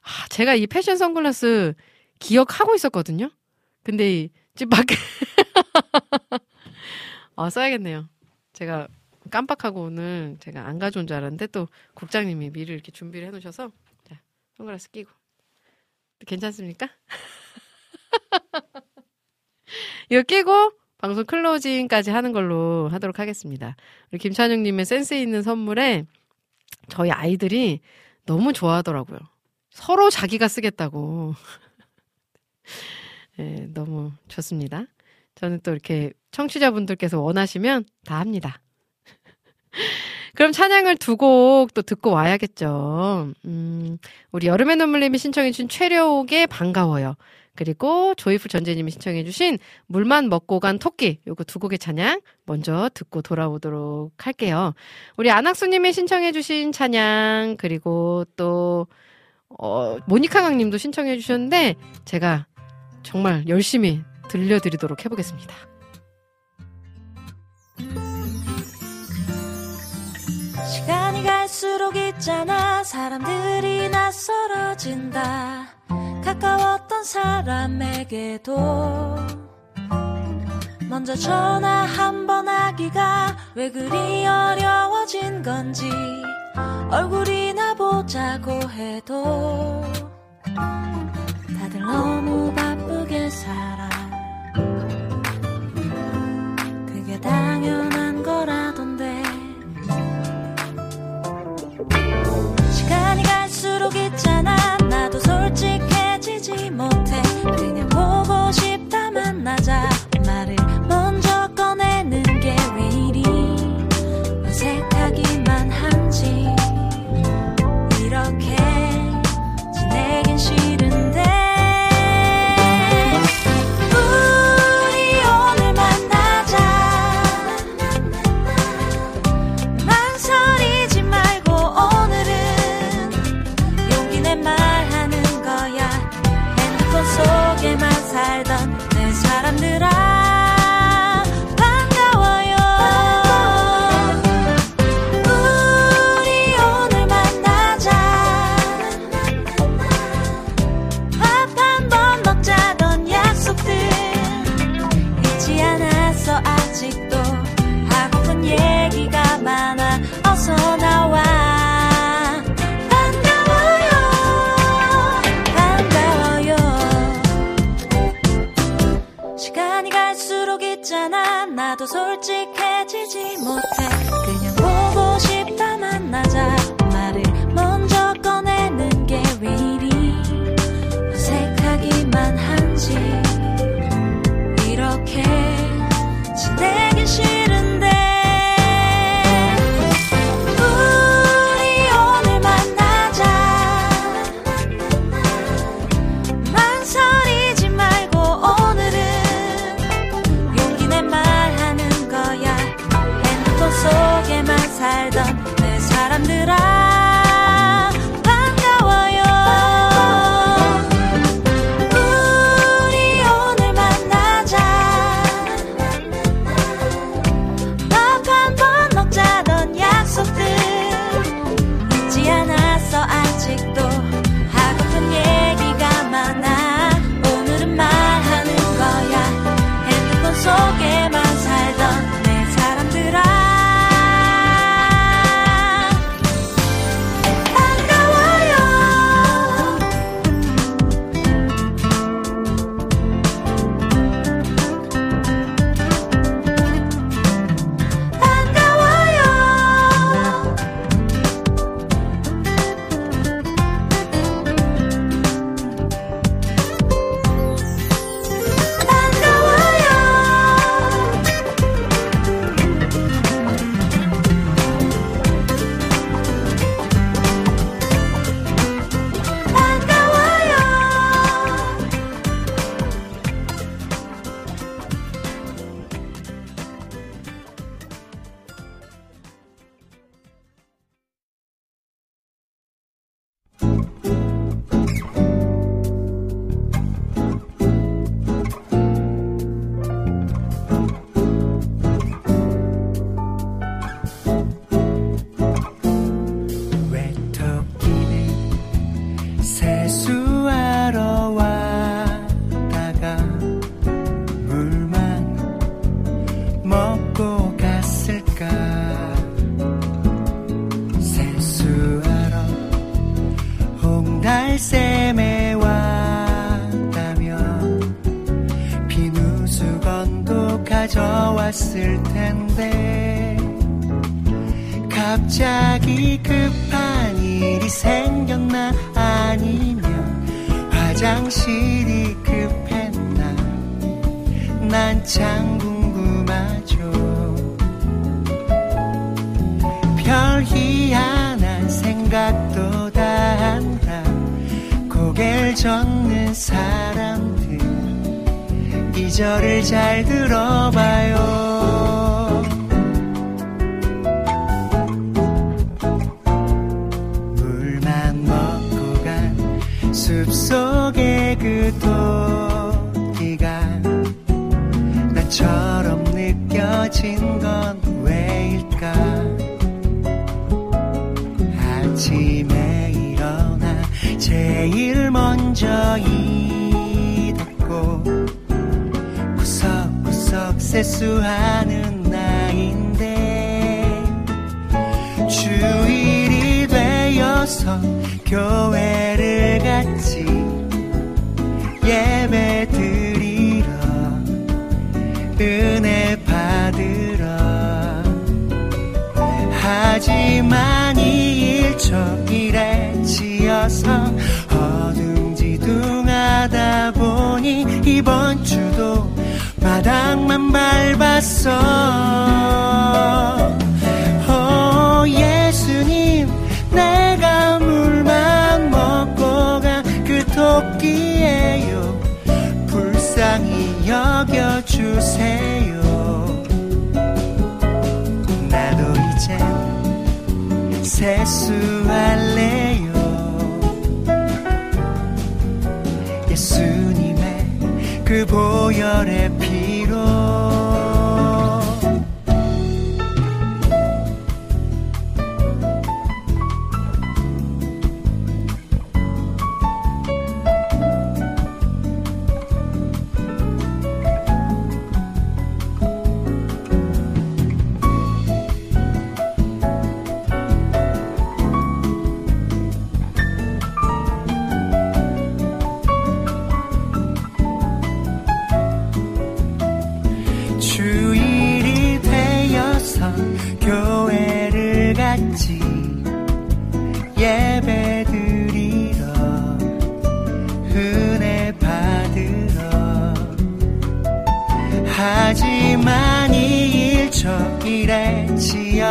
아, 제가 이 패션 선글라스 기억하고 있었거든요? 근데 이, 집 밖에. 아, 써야겠네요. 제가 깜빡하고 오늘 제가 안 가져온 줄 알았는데 또 국장님이 미리 이렇게 준비를 해 놓으셔서 자, 선글라스 끼고. 괜찮습니까? 이거 끼고 방송 클로징까지 하는 걸로 하도록 하겠습니다. 우리 김찬영님의 센스 있는 선물에 저희 아이들이 너무 좋아하더라고요. 서로 자기가 쓰겠다고. 네, 너무 좋습니다. 저는 또 이렇게 청취자분들께서 원하시면 다 합니다. 그럼 찬양을 두 곡 또 듣고 와야겠죠. 음, 우리 여름의 눈물님이 신청해주신 최려옥의 반가워요. 그리고 조이프 전재님이 신청해주신 물만 먹고 간 토끼 요거 두 곡의 찬양 먼저 듣고 돌아오도록 할게요. 우리 안학수님이 신청해주신 찬양 그리고 또 어, 모니카 강님도 신청해주셨는데 제가 정말 열심히 들려드리도록 해보겠습니다. 시간이 갈수록 있잖아. 사람들이 낯설어진다. 가까웠던 사람에게도. 먼저 전화 한 번 하기가 왜 그리 어려워진 건지 얼굴이나 보자고 해도 다들 너무 바쁘게 살아 솔 지지 못해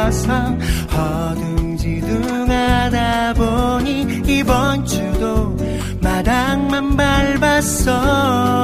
들어서 허둥지둥하다 보니 이번 주도 마당만 밟았어.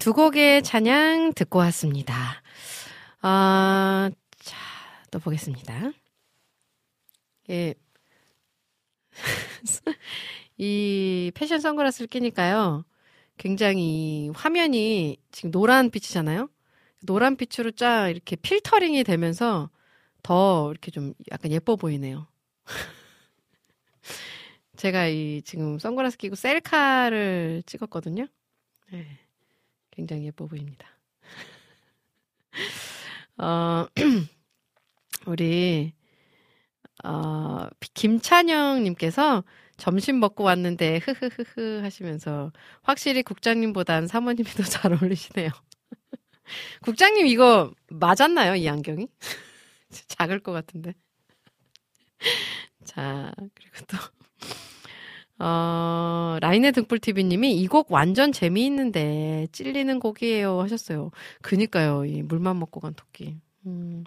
두 곡의 찬양 듣고 왔습니다. 아, 자, 또 보겠습니다. 예. 이 패션 선글라스를 끼니까요. 굉장히 화면이 지금 노란 빛이잖아요. 노란 빛으로 쫙 이렇게 필터링이 되면서 더 이렇게 좀 약간 예뻐 보이네요. 제가 이 지금 선글라스 끼고 셀카를 찍었거든요. 네, 굉장히 예뻐 보입니다. 어, 우리 어, 김찬영님께서 점심 먹고 왔는데 흐흐흐흐 하시면서 확실히 국장님보단 사모님이 더 잘 어울리시네요. 국장님 이거 맞았나요 이 안경이? 작을 것 같은데. 자 그리고 또 어, 라인의 등불TV님이 이 곡 완전 재미있는데 찔리는 곡이에요 하셨어요. 그니까요, 이 물만 먹고 간 토끼. 음,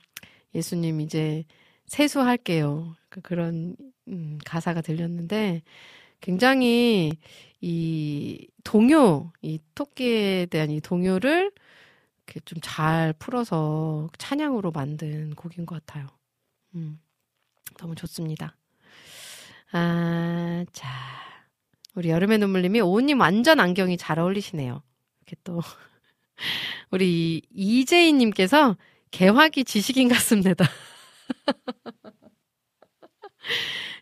예수님 이제 세수할게요. 그- 그런 음, 가사가 들렸는데 굉장히 이 동요, 이 토끼에 대한 이 동요를 이렇게 좀 잘 풀어서 찬양으로 만든 곡인 것 같아요. 음, 너무 좋습니다. 아, 자. 우리 여름의 눈물님이 오님 완전 안경이 잘 어울리시네요. 이렇게 또 우리 이재희님께서 개화기 지식인 같습니다.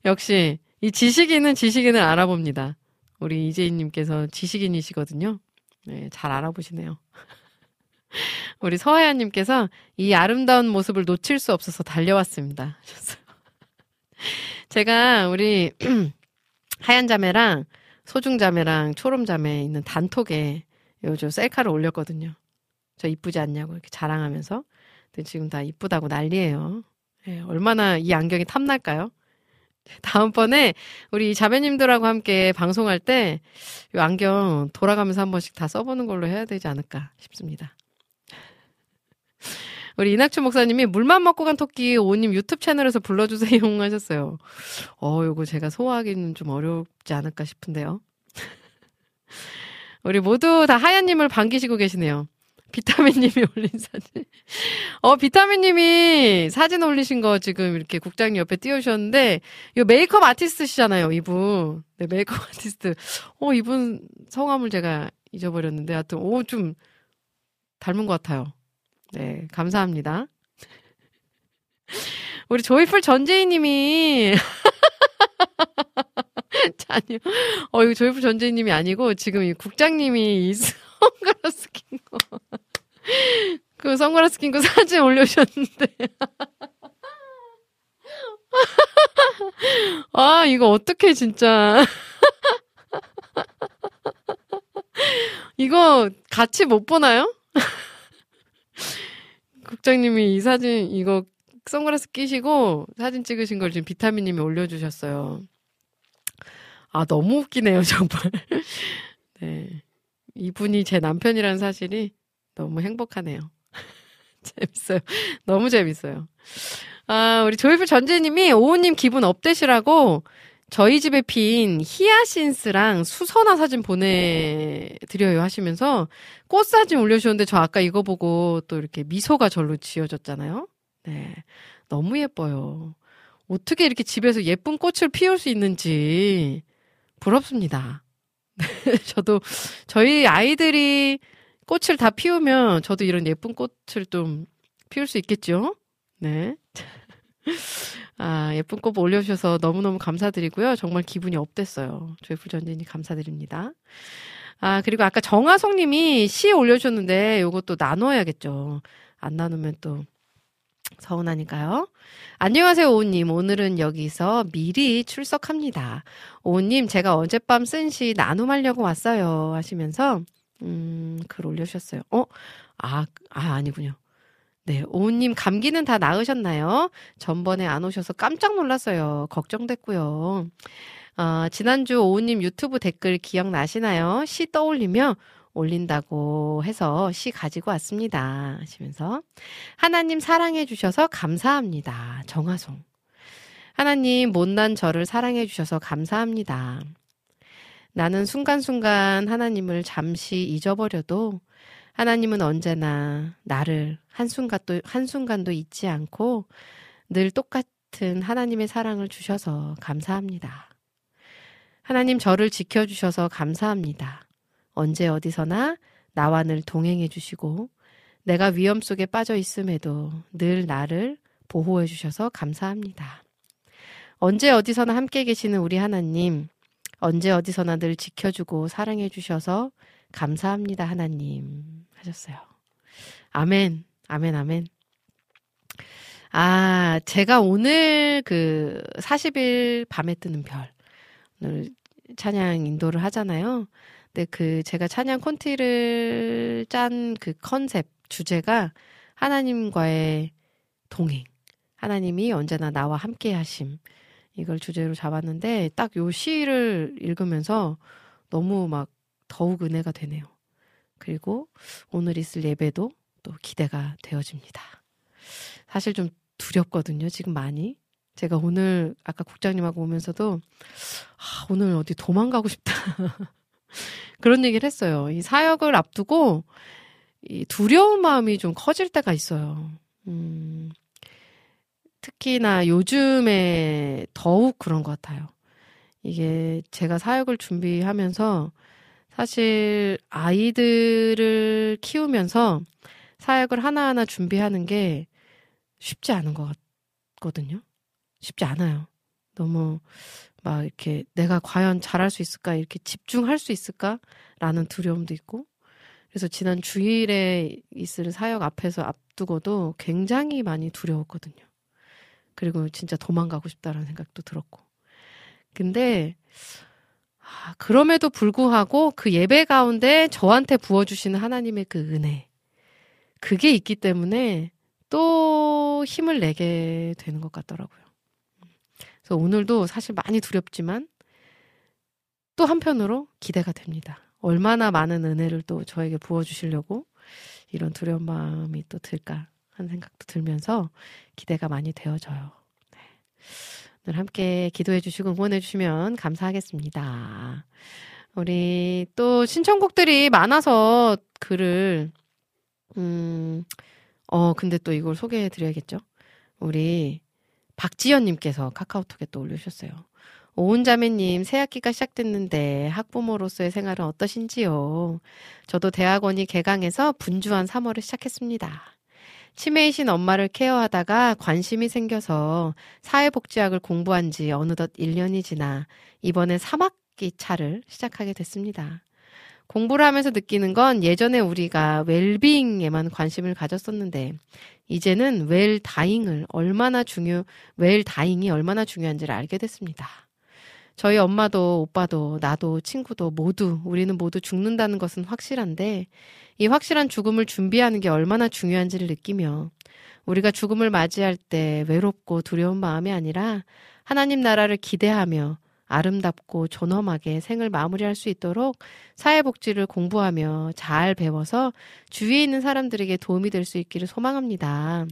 역시 이 지식인은 지식인을 알아봅니다. 우리 이재희님께서 지식인이시거든요. 네, 잘 알아보시네요. 우리 서하연님께서 이 아름다운 모습을 놓칠 수 없어서 달려왔습니다. 제가 우리 하얀 자매랑 소중 자매랑 초롬 자매 있는 단톡에 요즘 셀카를 올렸거든요. 저 이쁘지 않냐고 이렇게 자랑하면서. 근데 지금 다 이쁘다고 난리예요. 예, 얼마나 이 안경이 탐날까요? 다음번에 우리 자매님들하고 함께 방송할 때 이 안경 돌아가면서 한 번씩 다 써보는 걸로 해야 되지 않을까 싶습니다. 우리 이낙춘 목사님이 물만 먹고 간 토끼 오님 유튜브 채널에서 불러주세요 하셨어요. 어, 요거 제가 소화하기는 좀 어렵지 않을까 싶은데요. 우리 모두 다 하얀님을 반기시고 계시네요. 비타민님이 올린 사진. 어, 비타민님이 사진 올리신 거 지금 이렇게 국장님 옆에 띄우셨는데, 이 메이크업 아티스트시잖아요, 이분. 네, 메이크업 아티스트. 어, 이분 성함을 제가 잊어버렸는데, 하여튼, 오, 좀 닮은 것 같아요. 네, 감사합니다. 우리 조이풀 전재희 님이 아니요. 어, 이거 조이풀 전재희 님이 아니고 지금 이 국장님이 이 선글라스 낀 거. 그 선글라스 낀 거 사진 올려주셨는데. 아, 이거 어떡해, 진짜. 이거 같이 못 보나요? 국장님이 이 사진, 이거 선글라스 끼시고 사진 찍으신 걸 지금 비타민님이 올려주셨어요. 아, 너무 웃기네요, 정말. 네. 이분이 제 남편이라는 사실이 너무 행복하네요. 재밌어요. 너무 재밌어요. 아, 우리 조이풀 전재님이 오우님 기분 업되시라고 저희 집에 핀 히아신스랑 수선화 사진 보내드려요 하시면서 꽃 사진 올려주셨는데 저 아까 이거 보고 또 이렇게 미소가 절로 지어졌잖아요. 네. 너무 예뻐요. 어떻게 이렇게 집에서 예쁜 꽃을 피울 수 있는지 부럽습니다. 저도 저희 아이들이 꽃을 다 피우면 저도 이런 예쁜 꽃을 좀 피울 수 있겠죠? 네. 아, 예쁜 꽃 올려주셔서 너무너무 감사드리고요. 정말 기분이 업됐어요. 조이풀 전진이 감사드립니다. 아, 그리고 아까 정하성 님이 시 올려주셨는데 요것도 나눠야겠죠. 안 나누면 또 서운하니까요. 안녕하세요, 오우님. 오늘은 여기서 미리 출석합니다. 오우님, 제가 어젯밤 쓴 시 나눔하려고 왔어요. 하시면서, 음, 글 올려주셨어요. 어? 아, 아, 아니군요. 네, 오우님, 감기는 다 나으셨나요? 전번에 안 오셔서 깜짝 놀랐어요. 걱정됐고요. 어, 지난주 오우님 유튜브 댓글 기억나시나요? 시 떠올리며 올린다고 해서 시 가지고 왔습니다. 하시면서 하나님 사랑해 주셔서 감사합니다. 정화송. 하나님 못난 저를 사랑해 주셔서 감사합니다. 나는 순간순간 하나님을 잠시 잊어버려도 하나님은 언제나 나를 한순간도, 한순간도 잊지 않고 늘 똑같은 하나님의 사랑을 주셔서 감사합니다. 하나님 저를 지켜주셔서 감사합니다. 언제 어디서나 나와 늘 동행해 주시고 내가 위험 속에 빠져 있음에도 늘 나를 보호해 주셔서 감사합니다. 언제 어디서나 함께 계시는 우리 하나님, 언제 어디서나 늘 지켜주고 사랑해 주셔서 감사합니다, 하나님. 하셨어요. 아멘, 아멘, 아멘. 아, 제가 오늘 그 40일 밤에 뜨는 별, 오늘 찬양 인도를 하잖아요. 근데 그 제가 찬양 콘티를 짠 그 컨셉, 주제가 하나님과의 동행, 하나님이 언제나 나와 함께 하심, 이걸 주제로 잡았는데 딱 요 시를 읽으면서 너무 막 더욱 은혜가 되네요. 그리고 오늘 있을 예배도 또 기대가 되어집니다. 사실 좀 두렵거든요, 지금 많이. 제가 오늘 아까 국장님하고 오면서도 아, 오늘 어디 도망가고 싶다. 그런 얘기를 했어요. 이 사역을 앞두고 이 두려운 마음이 좀 커질 때가 있어요. 음, 특히나 요즘에 더욱 그런 것 같아요. 이게 제가 사역을 준비하면서 사실 아이들을 키우면서 사역을 하나하나 준비하는 게 쉽지 않은 것 같거든요. 쉽지 않아요. 너무 막 이렇게 내가 과연 잘할 수 있을까 이렇게 집중할 수 있을까라는 두려움도 있고 그래서 지난 주일에 있을 사역 앞에서 앞두고도 굉장히 많이 두려웠거든요. 그리고 진짜 도망가고 싶다라는 생각도 들었고. 근데 아, 그럼에도 불구하고 그 예배 가운데 저한테 부어주시는 하나님의 그 은혜. 그게 있기 때문에 또 힘을 내게 되는 것 같더라고요. 그래서 오늘도 사실 많이 두렵지만 또 한편으로 기대가 됩니다. 얼마나 많은 은혜를 또 저에게 부어주시려고 이런 두려운 마음이 또 들까 하는 생각도 들면서 기대가 많이 되어져요. 네. 오늘 함께 기도해 주시고 응원해 주시면 감사하겠습니다. 우리 또 신청곡들이 많아서 글을 음, 어, 근데 또 이걸 소개해 드려야겠죠? 우리 박지연님께서 카카오톡에 또 올려주셨어요. 오은자매님, 새학기가 시작됐는데 학부모로서의 생활은 어떠신지요? 저도 대학원이 개강해서 분주한 3월을 시작했습니다. 치매이신 엄마를 케어하다가 관심이 생겨서 사회복지학을 공부한 지 어느덧 1년이 지나 이번에 3학기 차를 시작하게 됐습니다. 공부를 하면서 느끼는 건 예전에 우리가 웰빙에만 관심을 가졌었는데 이제는 웰다잉을 얼마나 중요 웰다잉이 얼마나 중요한지를 알게 됐습니다. 저희 엄마도 오빠도 나도 친구도 모두 우리는 모두 죽는다는 것은 확실한데 이 확실한 죽음을 준비하는 게 얼마나 중요한지를 느끼며 우리가 죽음을 맞이할 때 외롭고 두려운 마음이 아니라 하나님 나라를 기대하며 아름답고 존엄하게 생을 마무리할 수 있도록 사회복지를 공부하며 잘 배워서 주위에 있는 사람들에게 도움이 될 수 있기를 소망합니다.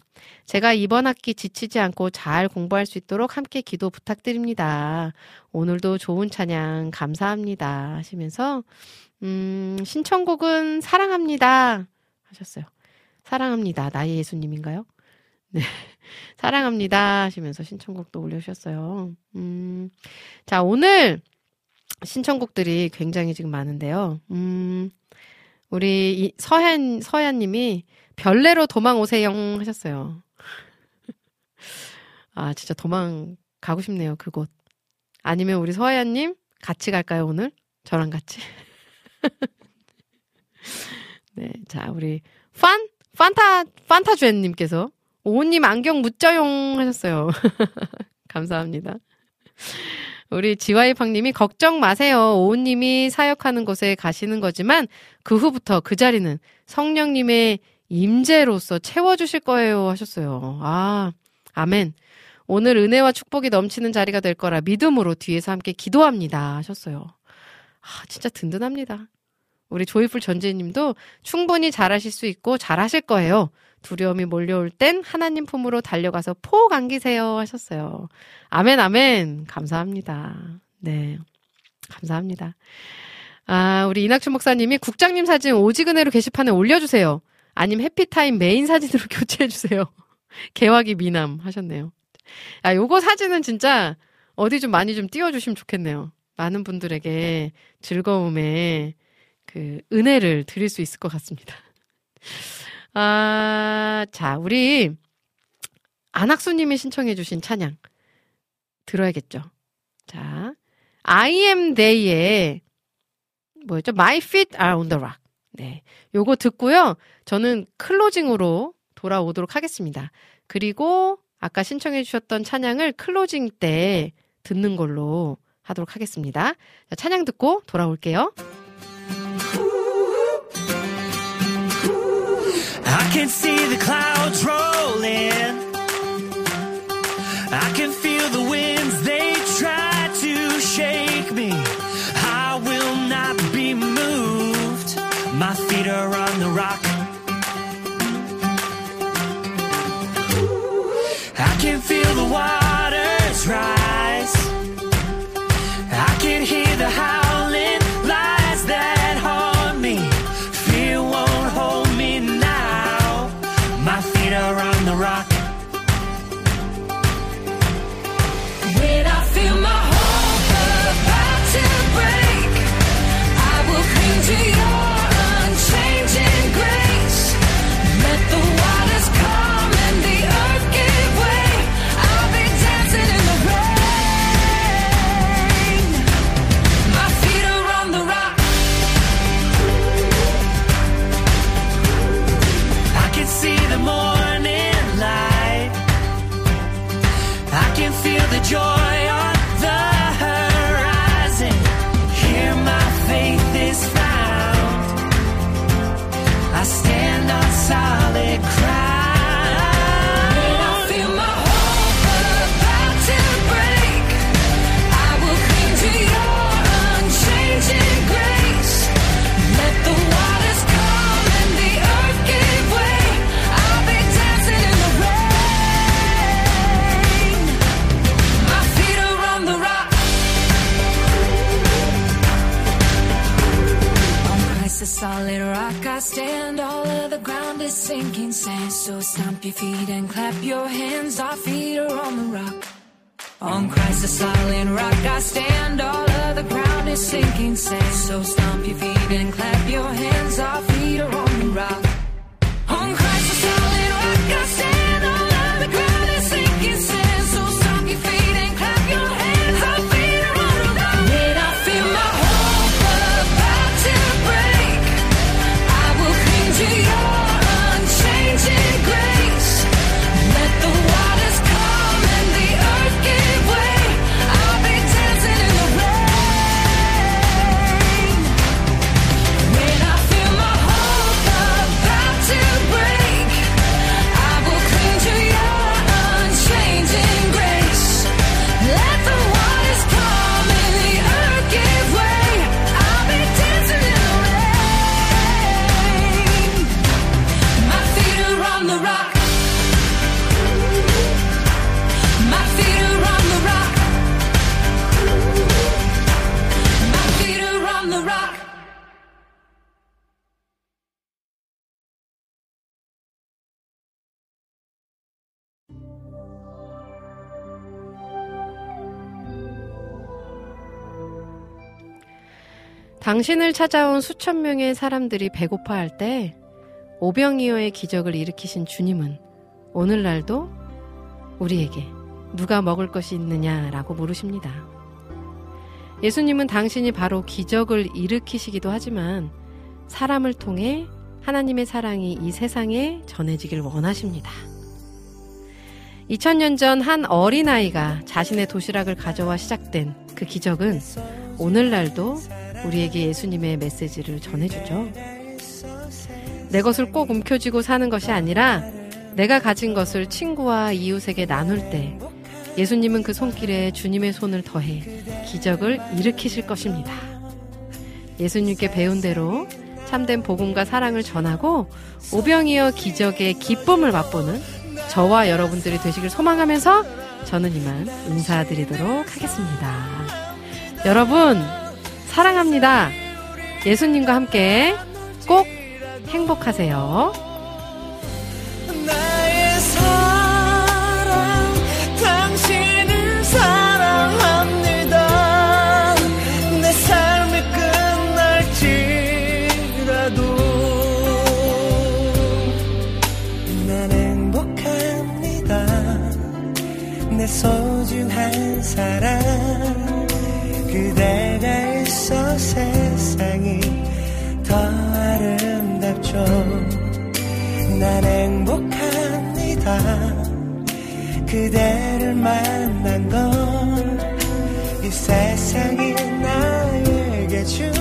제가 이번 학기 지치지 않고 잘 공부할 수 있도록 함께 기도 부탁드립니다. 오늘도 좋은 찬양 감사합니다. 하시면서, 음, 신청곡은 사랑합니다. 하셨어요. 사랑합니다. 나의 예수님인가요? 네. 사랑합니다. 하시면서 신청곡도 올려주셨어요. 음, 자, 오늘 신청곡들이 굉장히 지금 많은데요. 음, 우리 이 서현, 서현님이 별내로 도망 오세요 하셨어요. 아, 진짜 도망 가고 싶네요, 그곳. 아니면 우리 서현님 같이 갈까요, 오늘? 저랑 같이? 네, 자, 우리 판, 판타, 판타주엔님께서 오님 안경 묻자용 하셨어요. 감사합니다. 우리 지와이팡님이 걱정 마세요. 오우님이 사역하는 곳에 가시는 거지만 그 후부터 그 자리는 성령님의 임재로서 채워주실 거예요 하셨어요. 아, 아멘. 오늘 은혜와 축복이 넘치는 자리가 될 거라 믿음으로 뒤에서 함께 기도합니다 하셨어요. 아, 진짜 든든합니다. 우리 조이풀 전재님도 충분히 잘하실 수 있고 잘하실 거예요. 두려움이 몰려올 땐 하나님 품으로 달려가서 폭 안기세요 하셨어요. 아멘, 아멘. 감사합니다. 네. 감사합니다. 아, 우리 이낙춘 목사님이 국장님 사진 오지근해로 게시판에 올려주세요. 아님 해피타임 메인 사진으로 교체해주세요. 개화기 미남 하셨네요. 아, 요거 사진은 진짜 어디 좀 많이 좀 띄워주시면 좋겠네요. 많은 분들에게 즐거움에 그 은혜를 드릴 수 있을 것 같습니다. 아, 자, 우리 안학수님이 신청해주신 찬양 들어야겠죠. 자, I am day의 뭐였죠? My feet are on the rock. 네. 요거 듣고요. 저는 클로징으로 돌아오도록 하겠습니다. 그리고 아까 신청해 주셨던 찬양을 클로징 때 듣는 걸로 하도록 하겠습니다. 자, 찬양 듣고 돌아올게요. I can see the clouds rolling. I can feel the winds, they try to shake me. I will not be moved. My feet are on the rock. I can feel the waters rise. I can hear the howling solid rock I stand. All of the ground is sinking sand. So stomp your feet and clap your hands. Our feet are on the rock. On Christ the solid rock I stand. All of the ground is sinking sand. So stomp your feet and clap your hands. Our feet are on the rock. On Christ the solid rock I stand. 당신을 찾아온 수천 명의 사람들이 배고파할 때 오병이어의 기적을 일으키신 주님은 오늘날도 우리에게 누가 먹을 것이 있느냐라고 물으십니다. 예수님은 당신이 바로 기적을 일으키시기도 하지만 사람을 통해 하나님의 사랑이 이 세상에 전해지길 원하십니다. 2000년 전 한 어린아이가 자신의 도시락을 가져와 시작된 그 기적은 오늘날도 우리에게 예수님의 메시지를 전해주죠. 내 것을 꼭 움켜쥐고 사는 것이 아니라 내가 가진 것을 친구와 이웃에게 나눌 때 예수님은 그 손길에 주님의 손을 더해 기적을 일으키실 것입니다. 예수님께 배운 대로 참된 복음과 사랑을 전하고 오병이어 기적의 기쁨을 맛보는 저와 여러분들이 되시길 소망하면서 저는 이만 인사드리도록 하겠습니다. 여러분, 사랑합니다. 예수님과 함께 꼭 행복하세요. 세상이 더 아름답죠. 난 행복합니다. 그대를 만난 건 이 세상이 나에게 준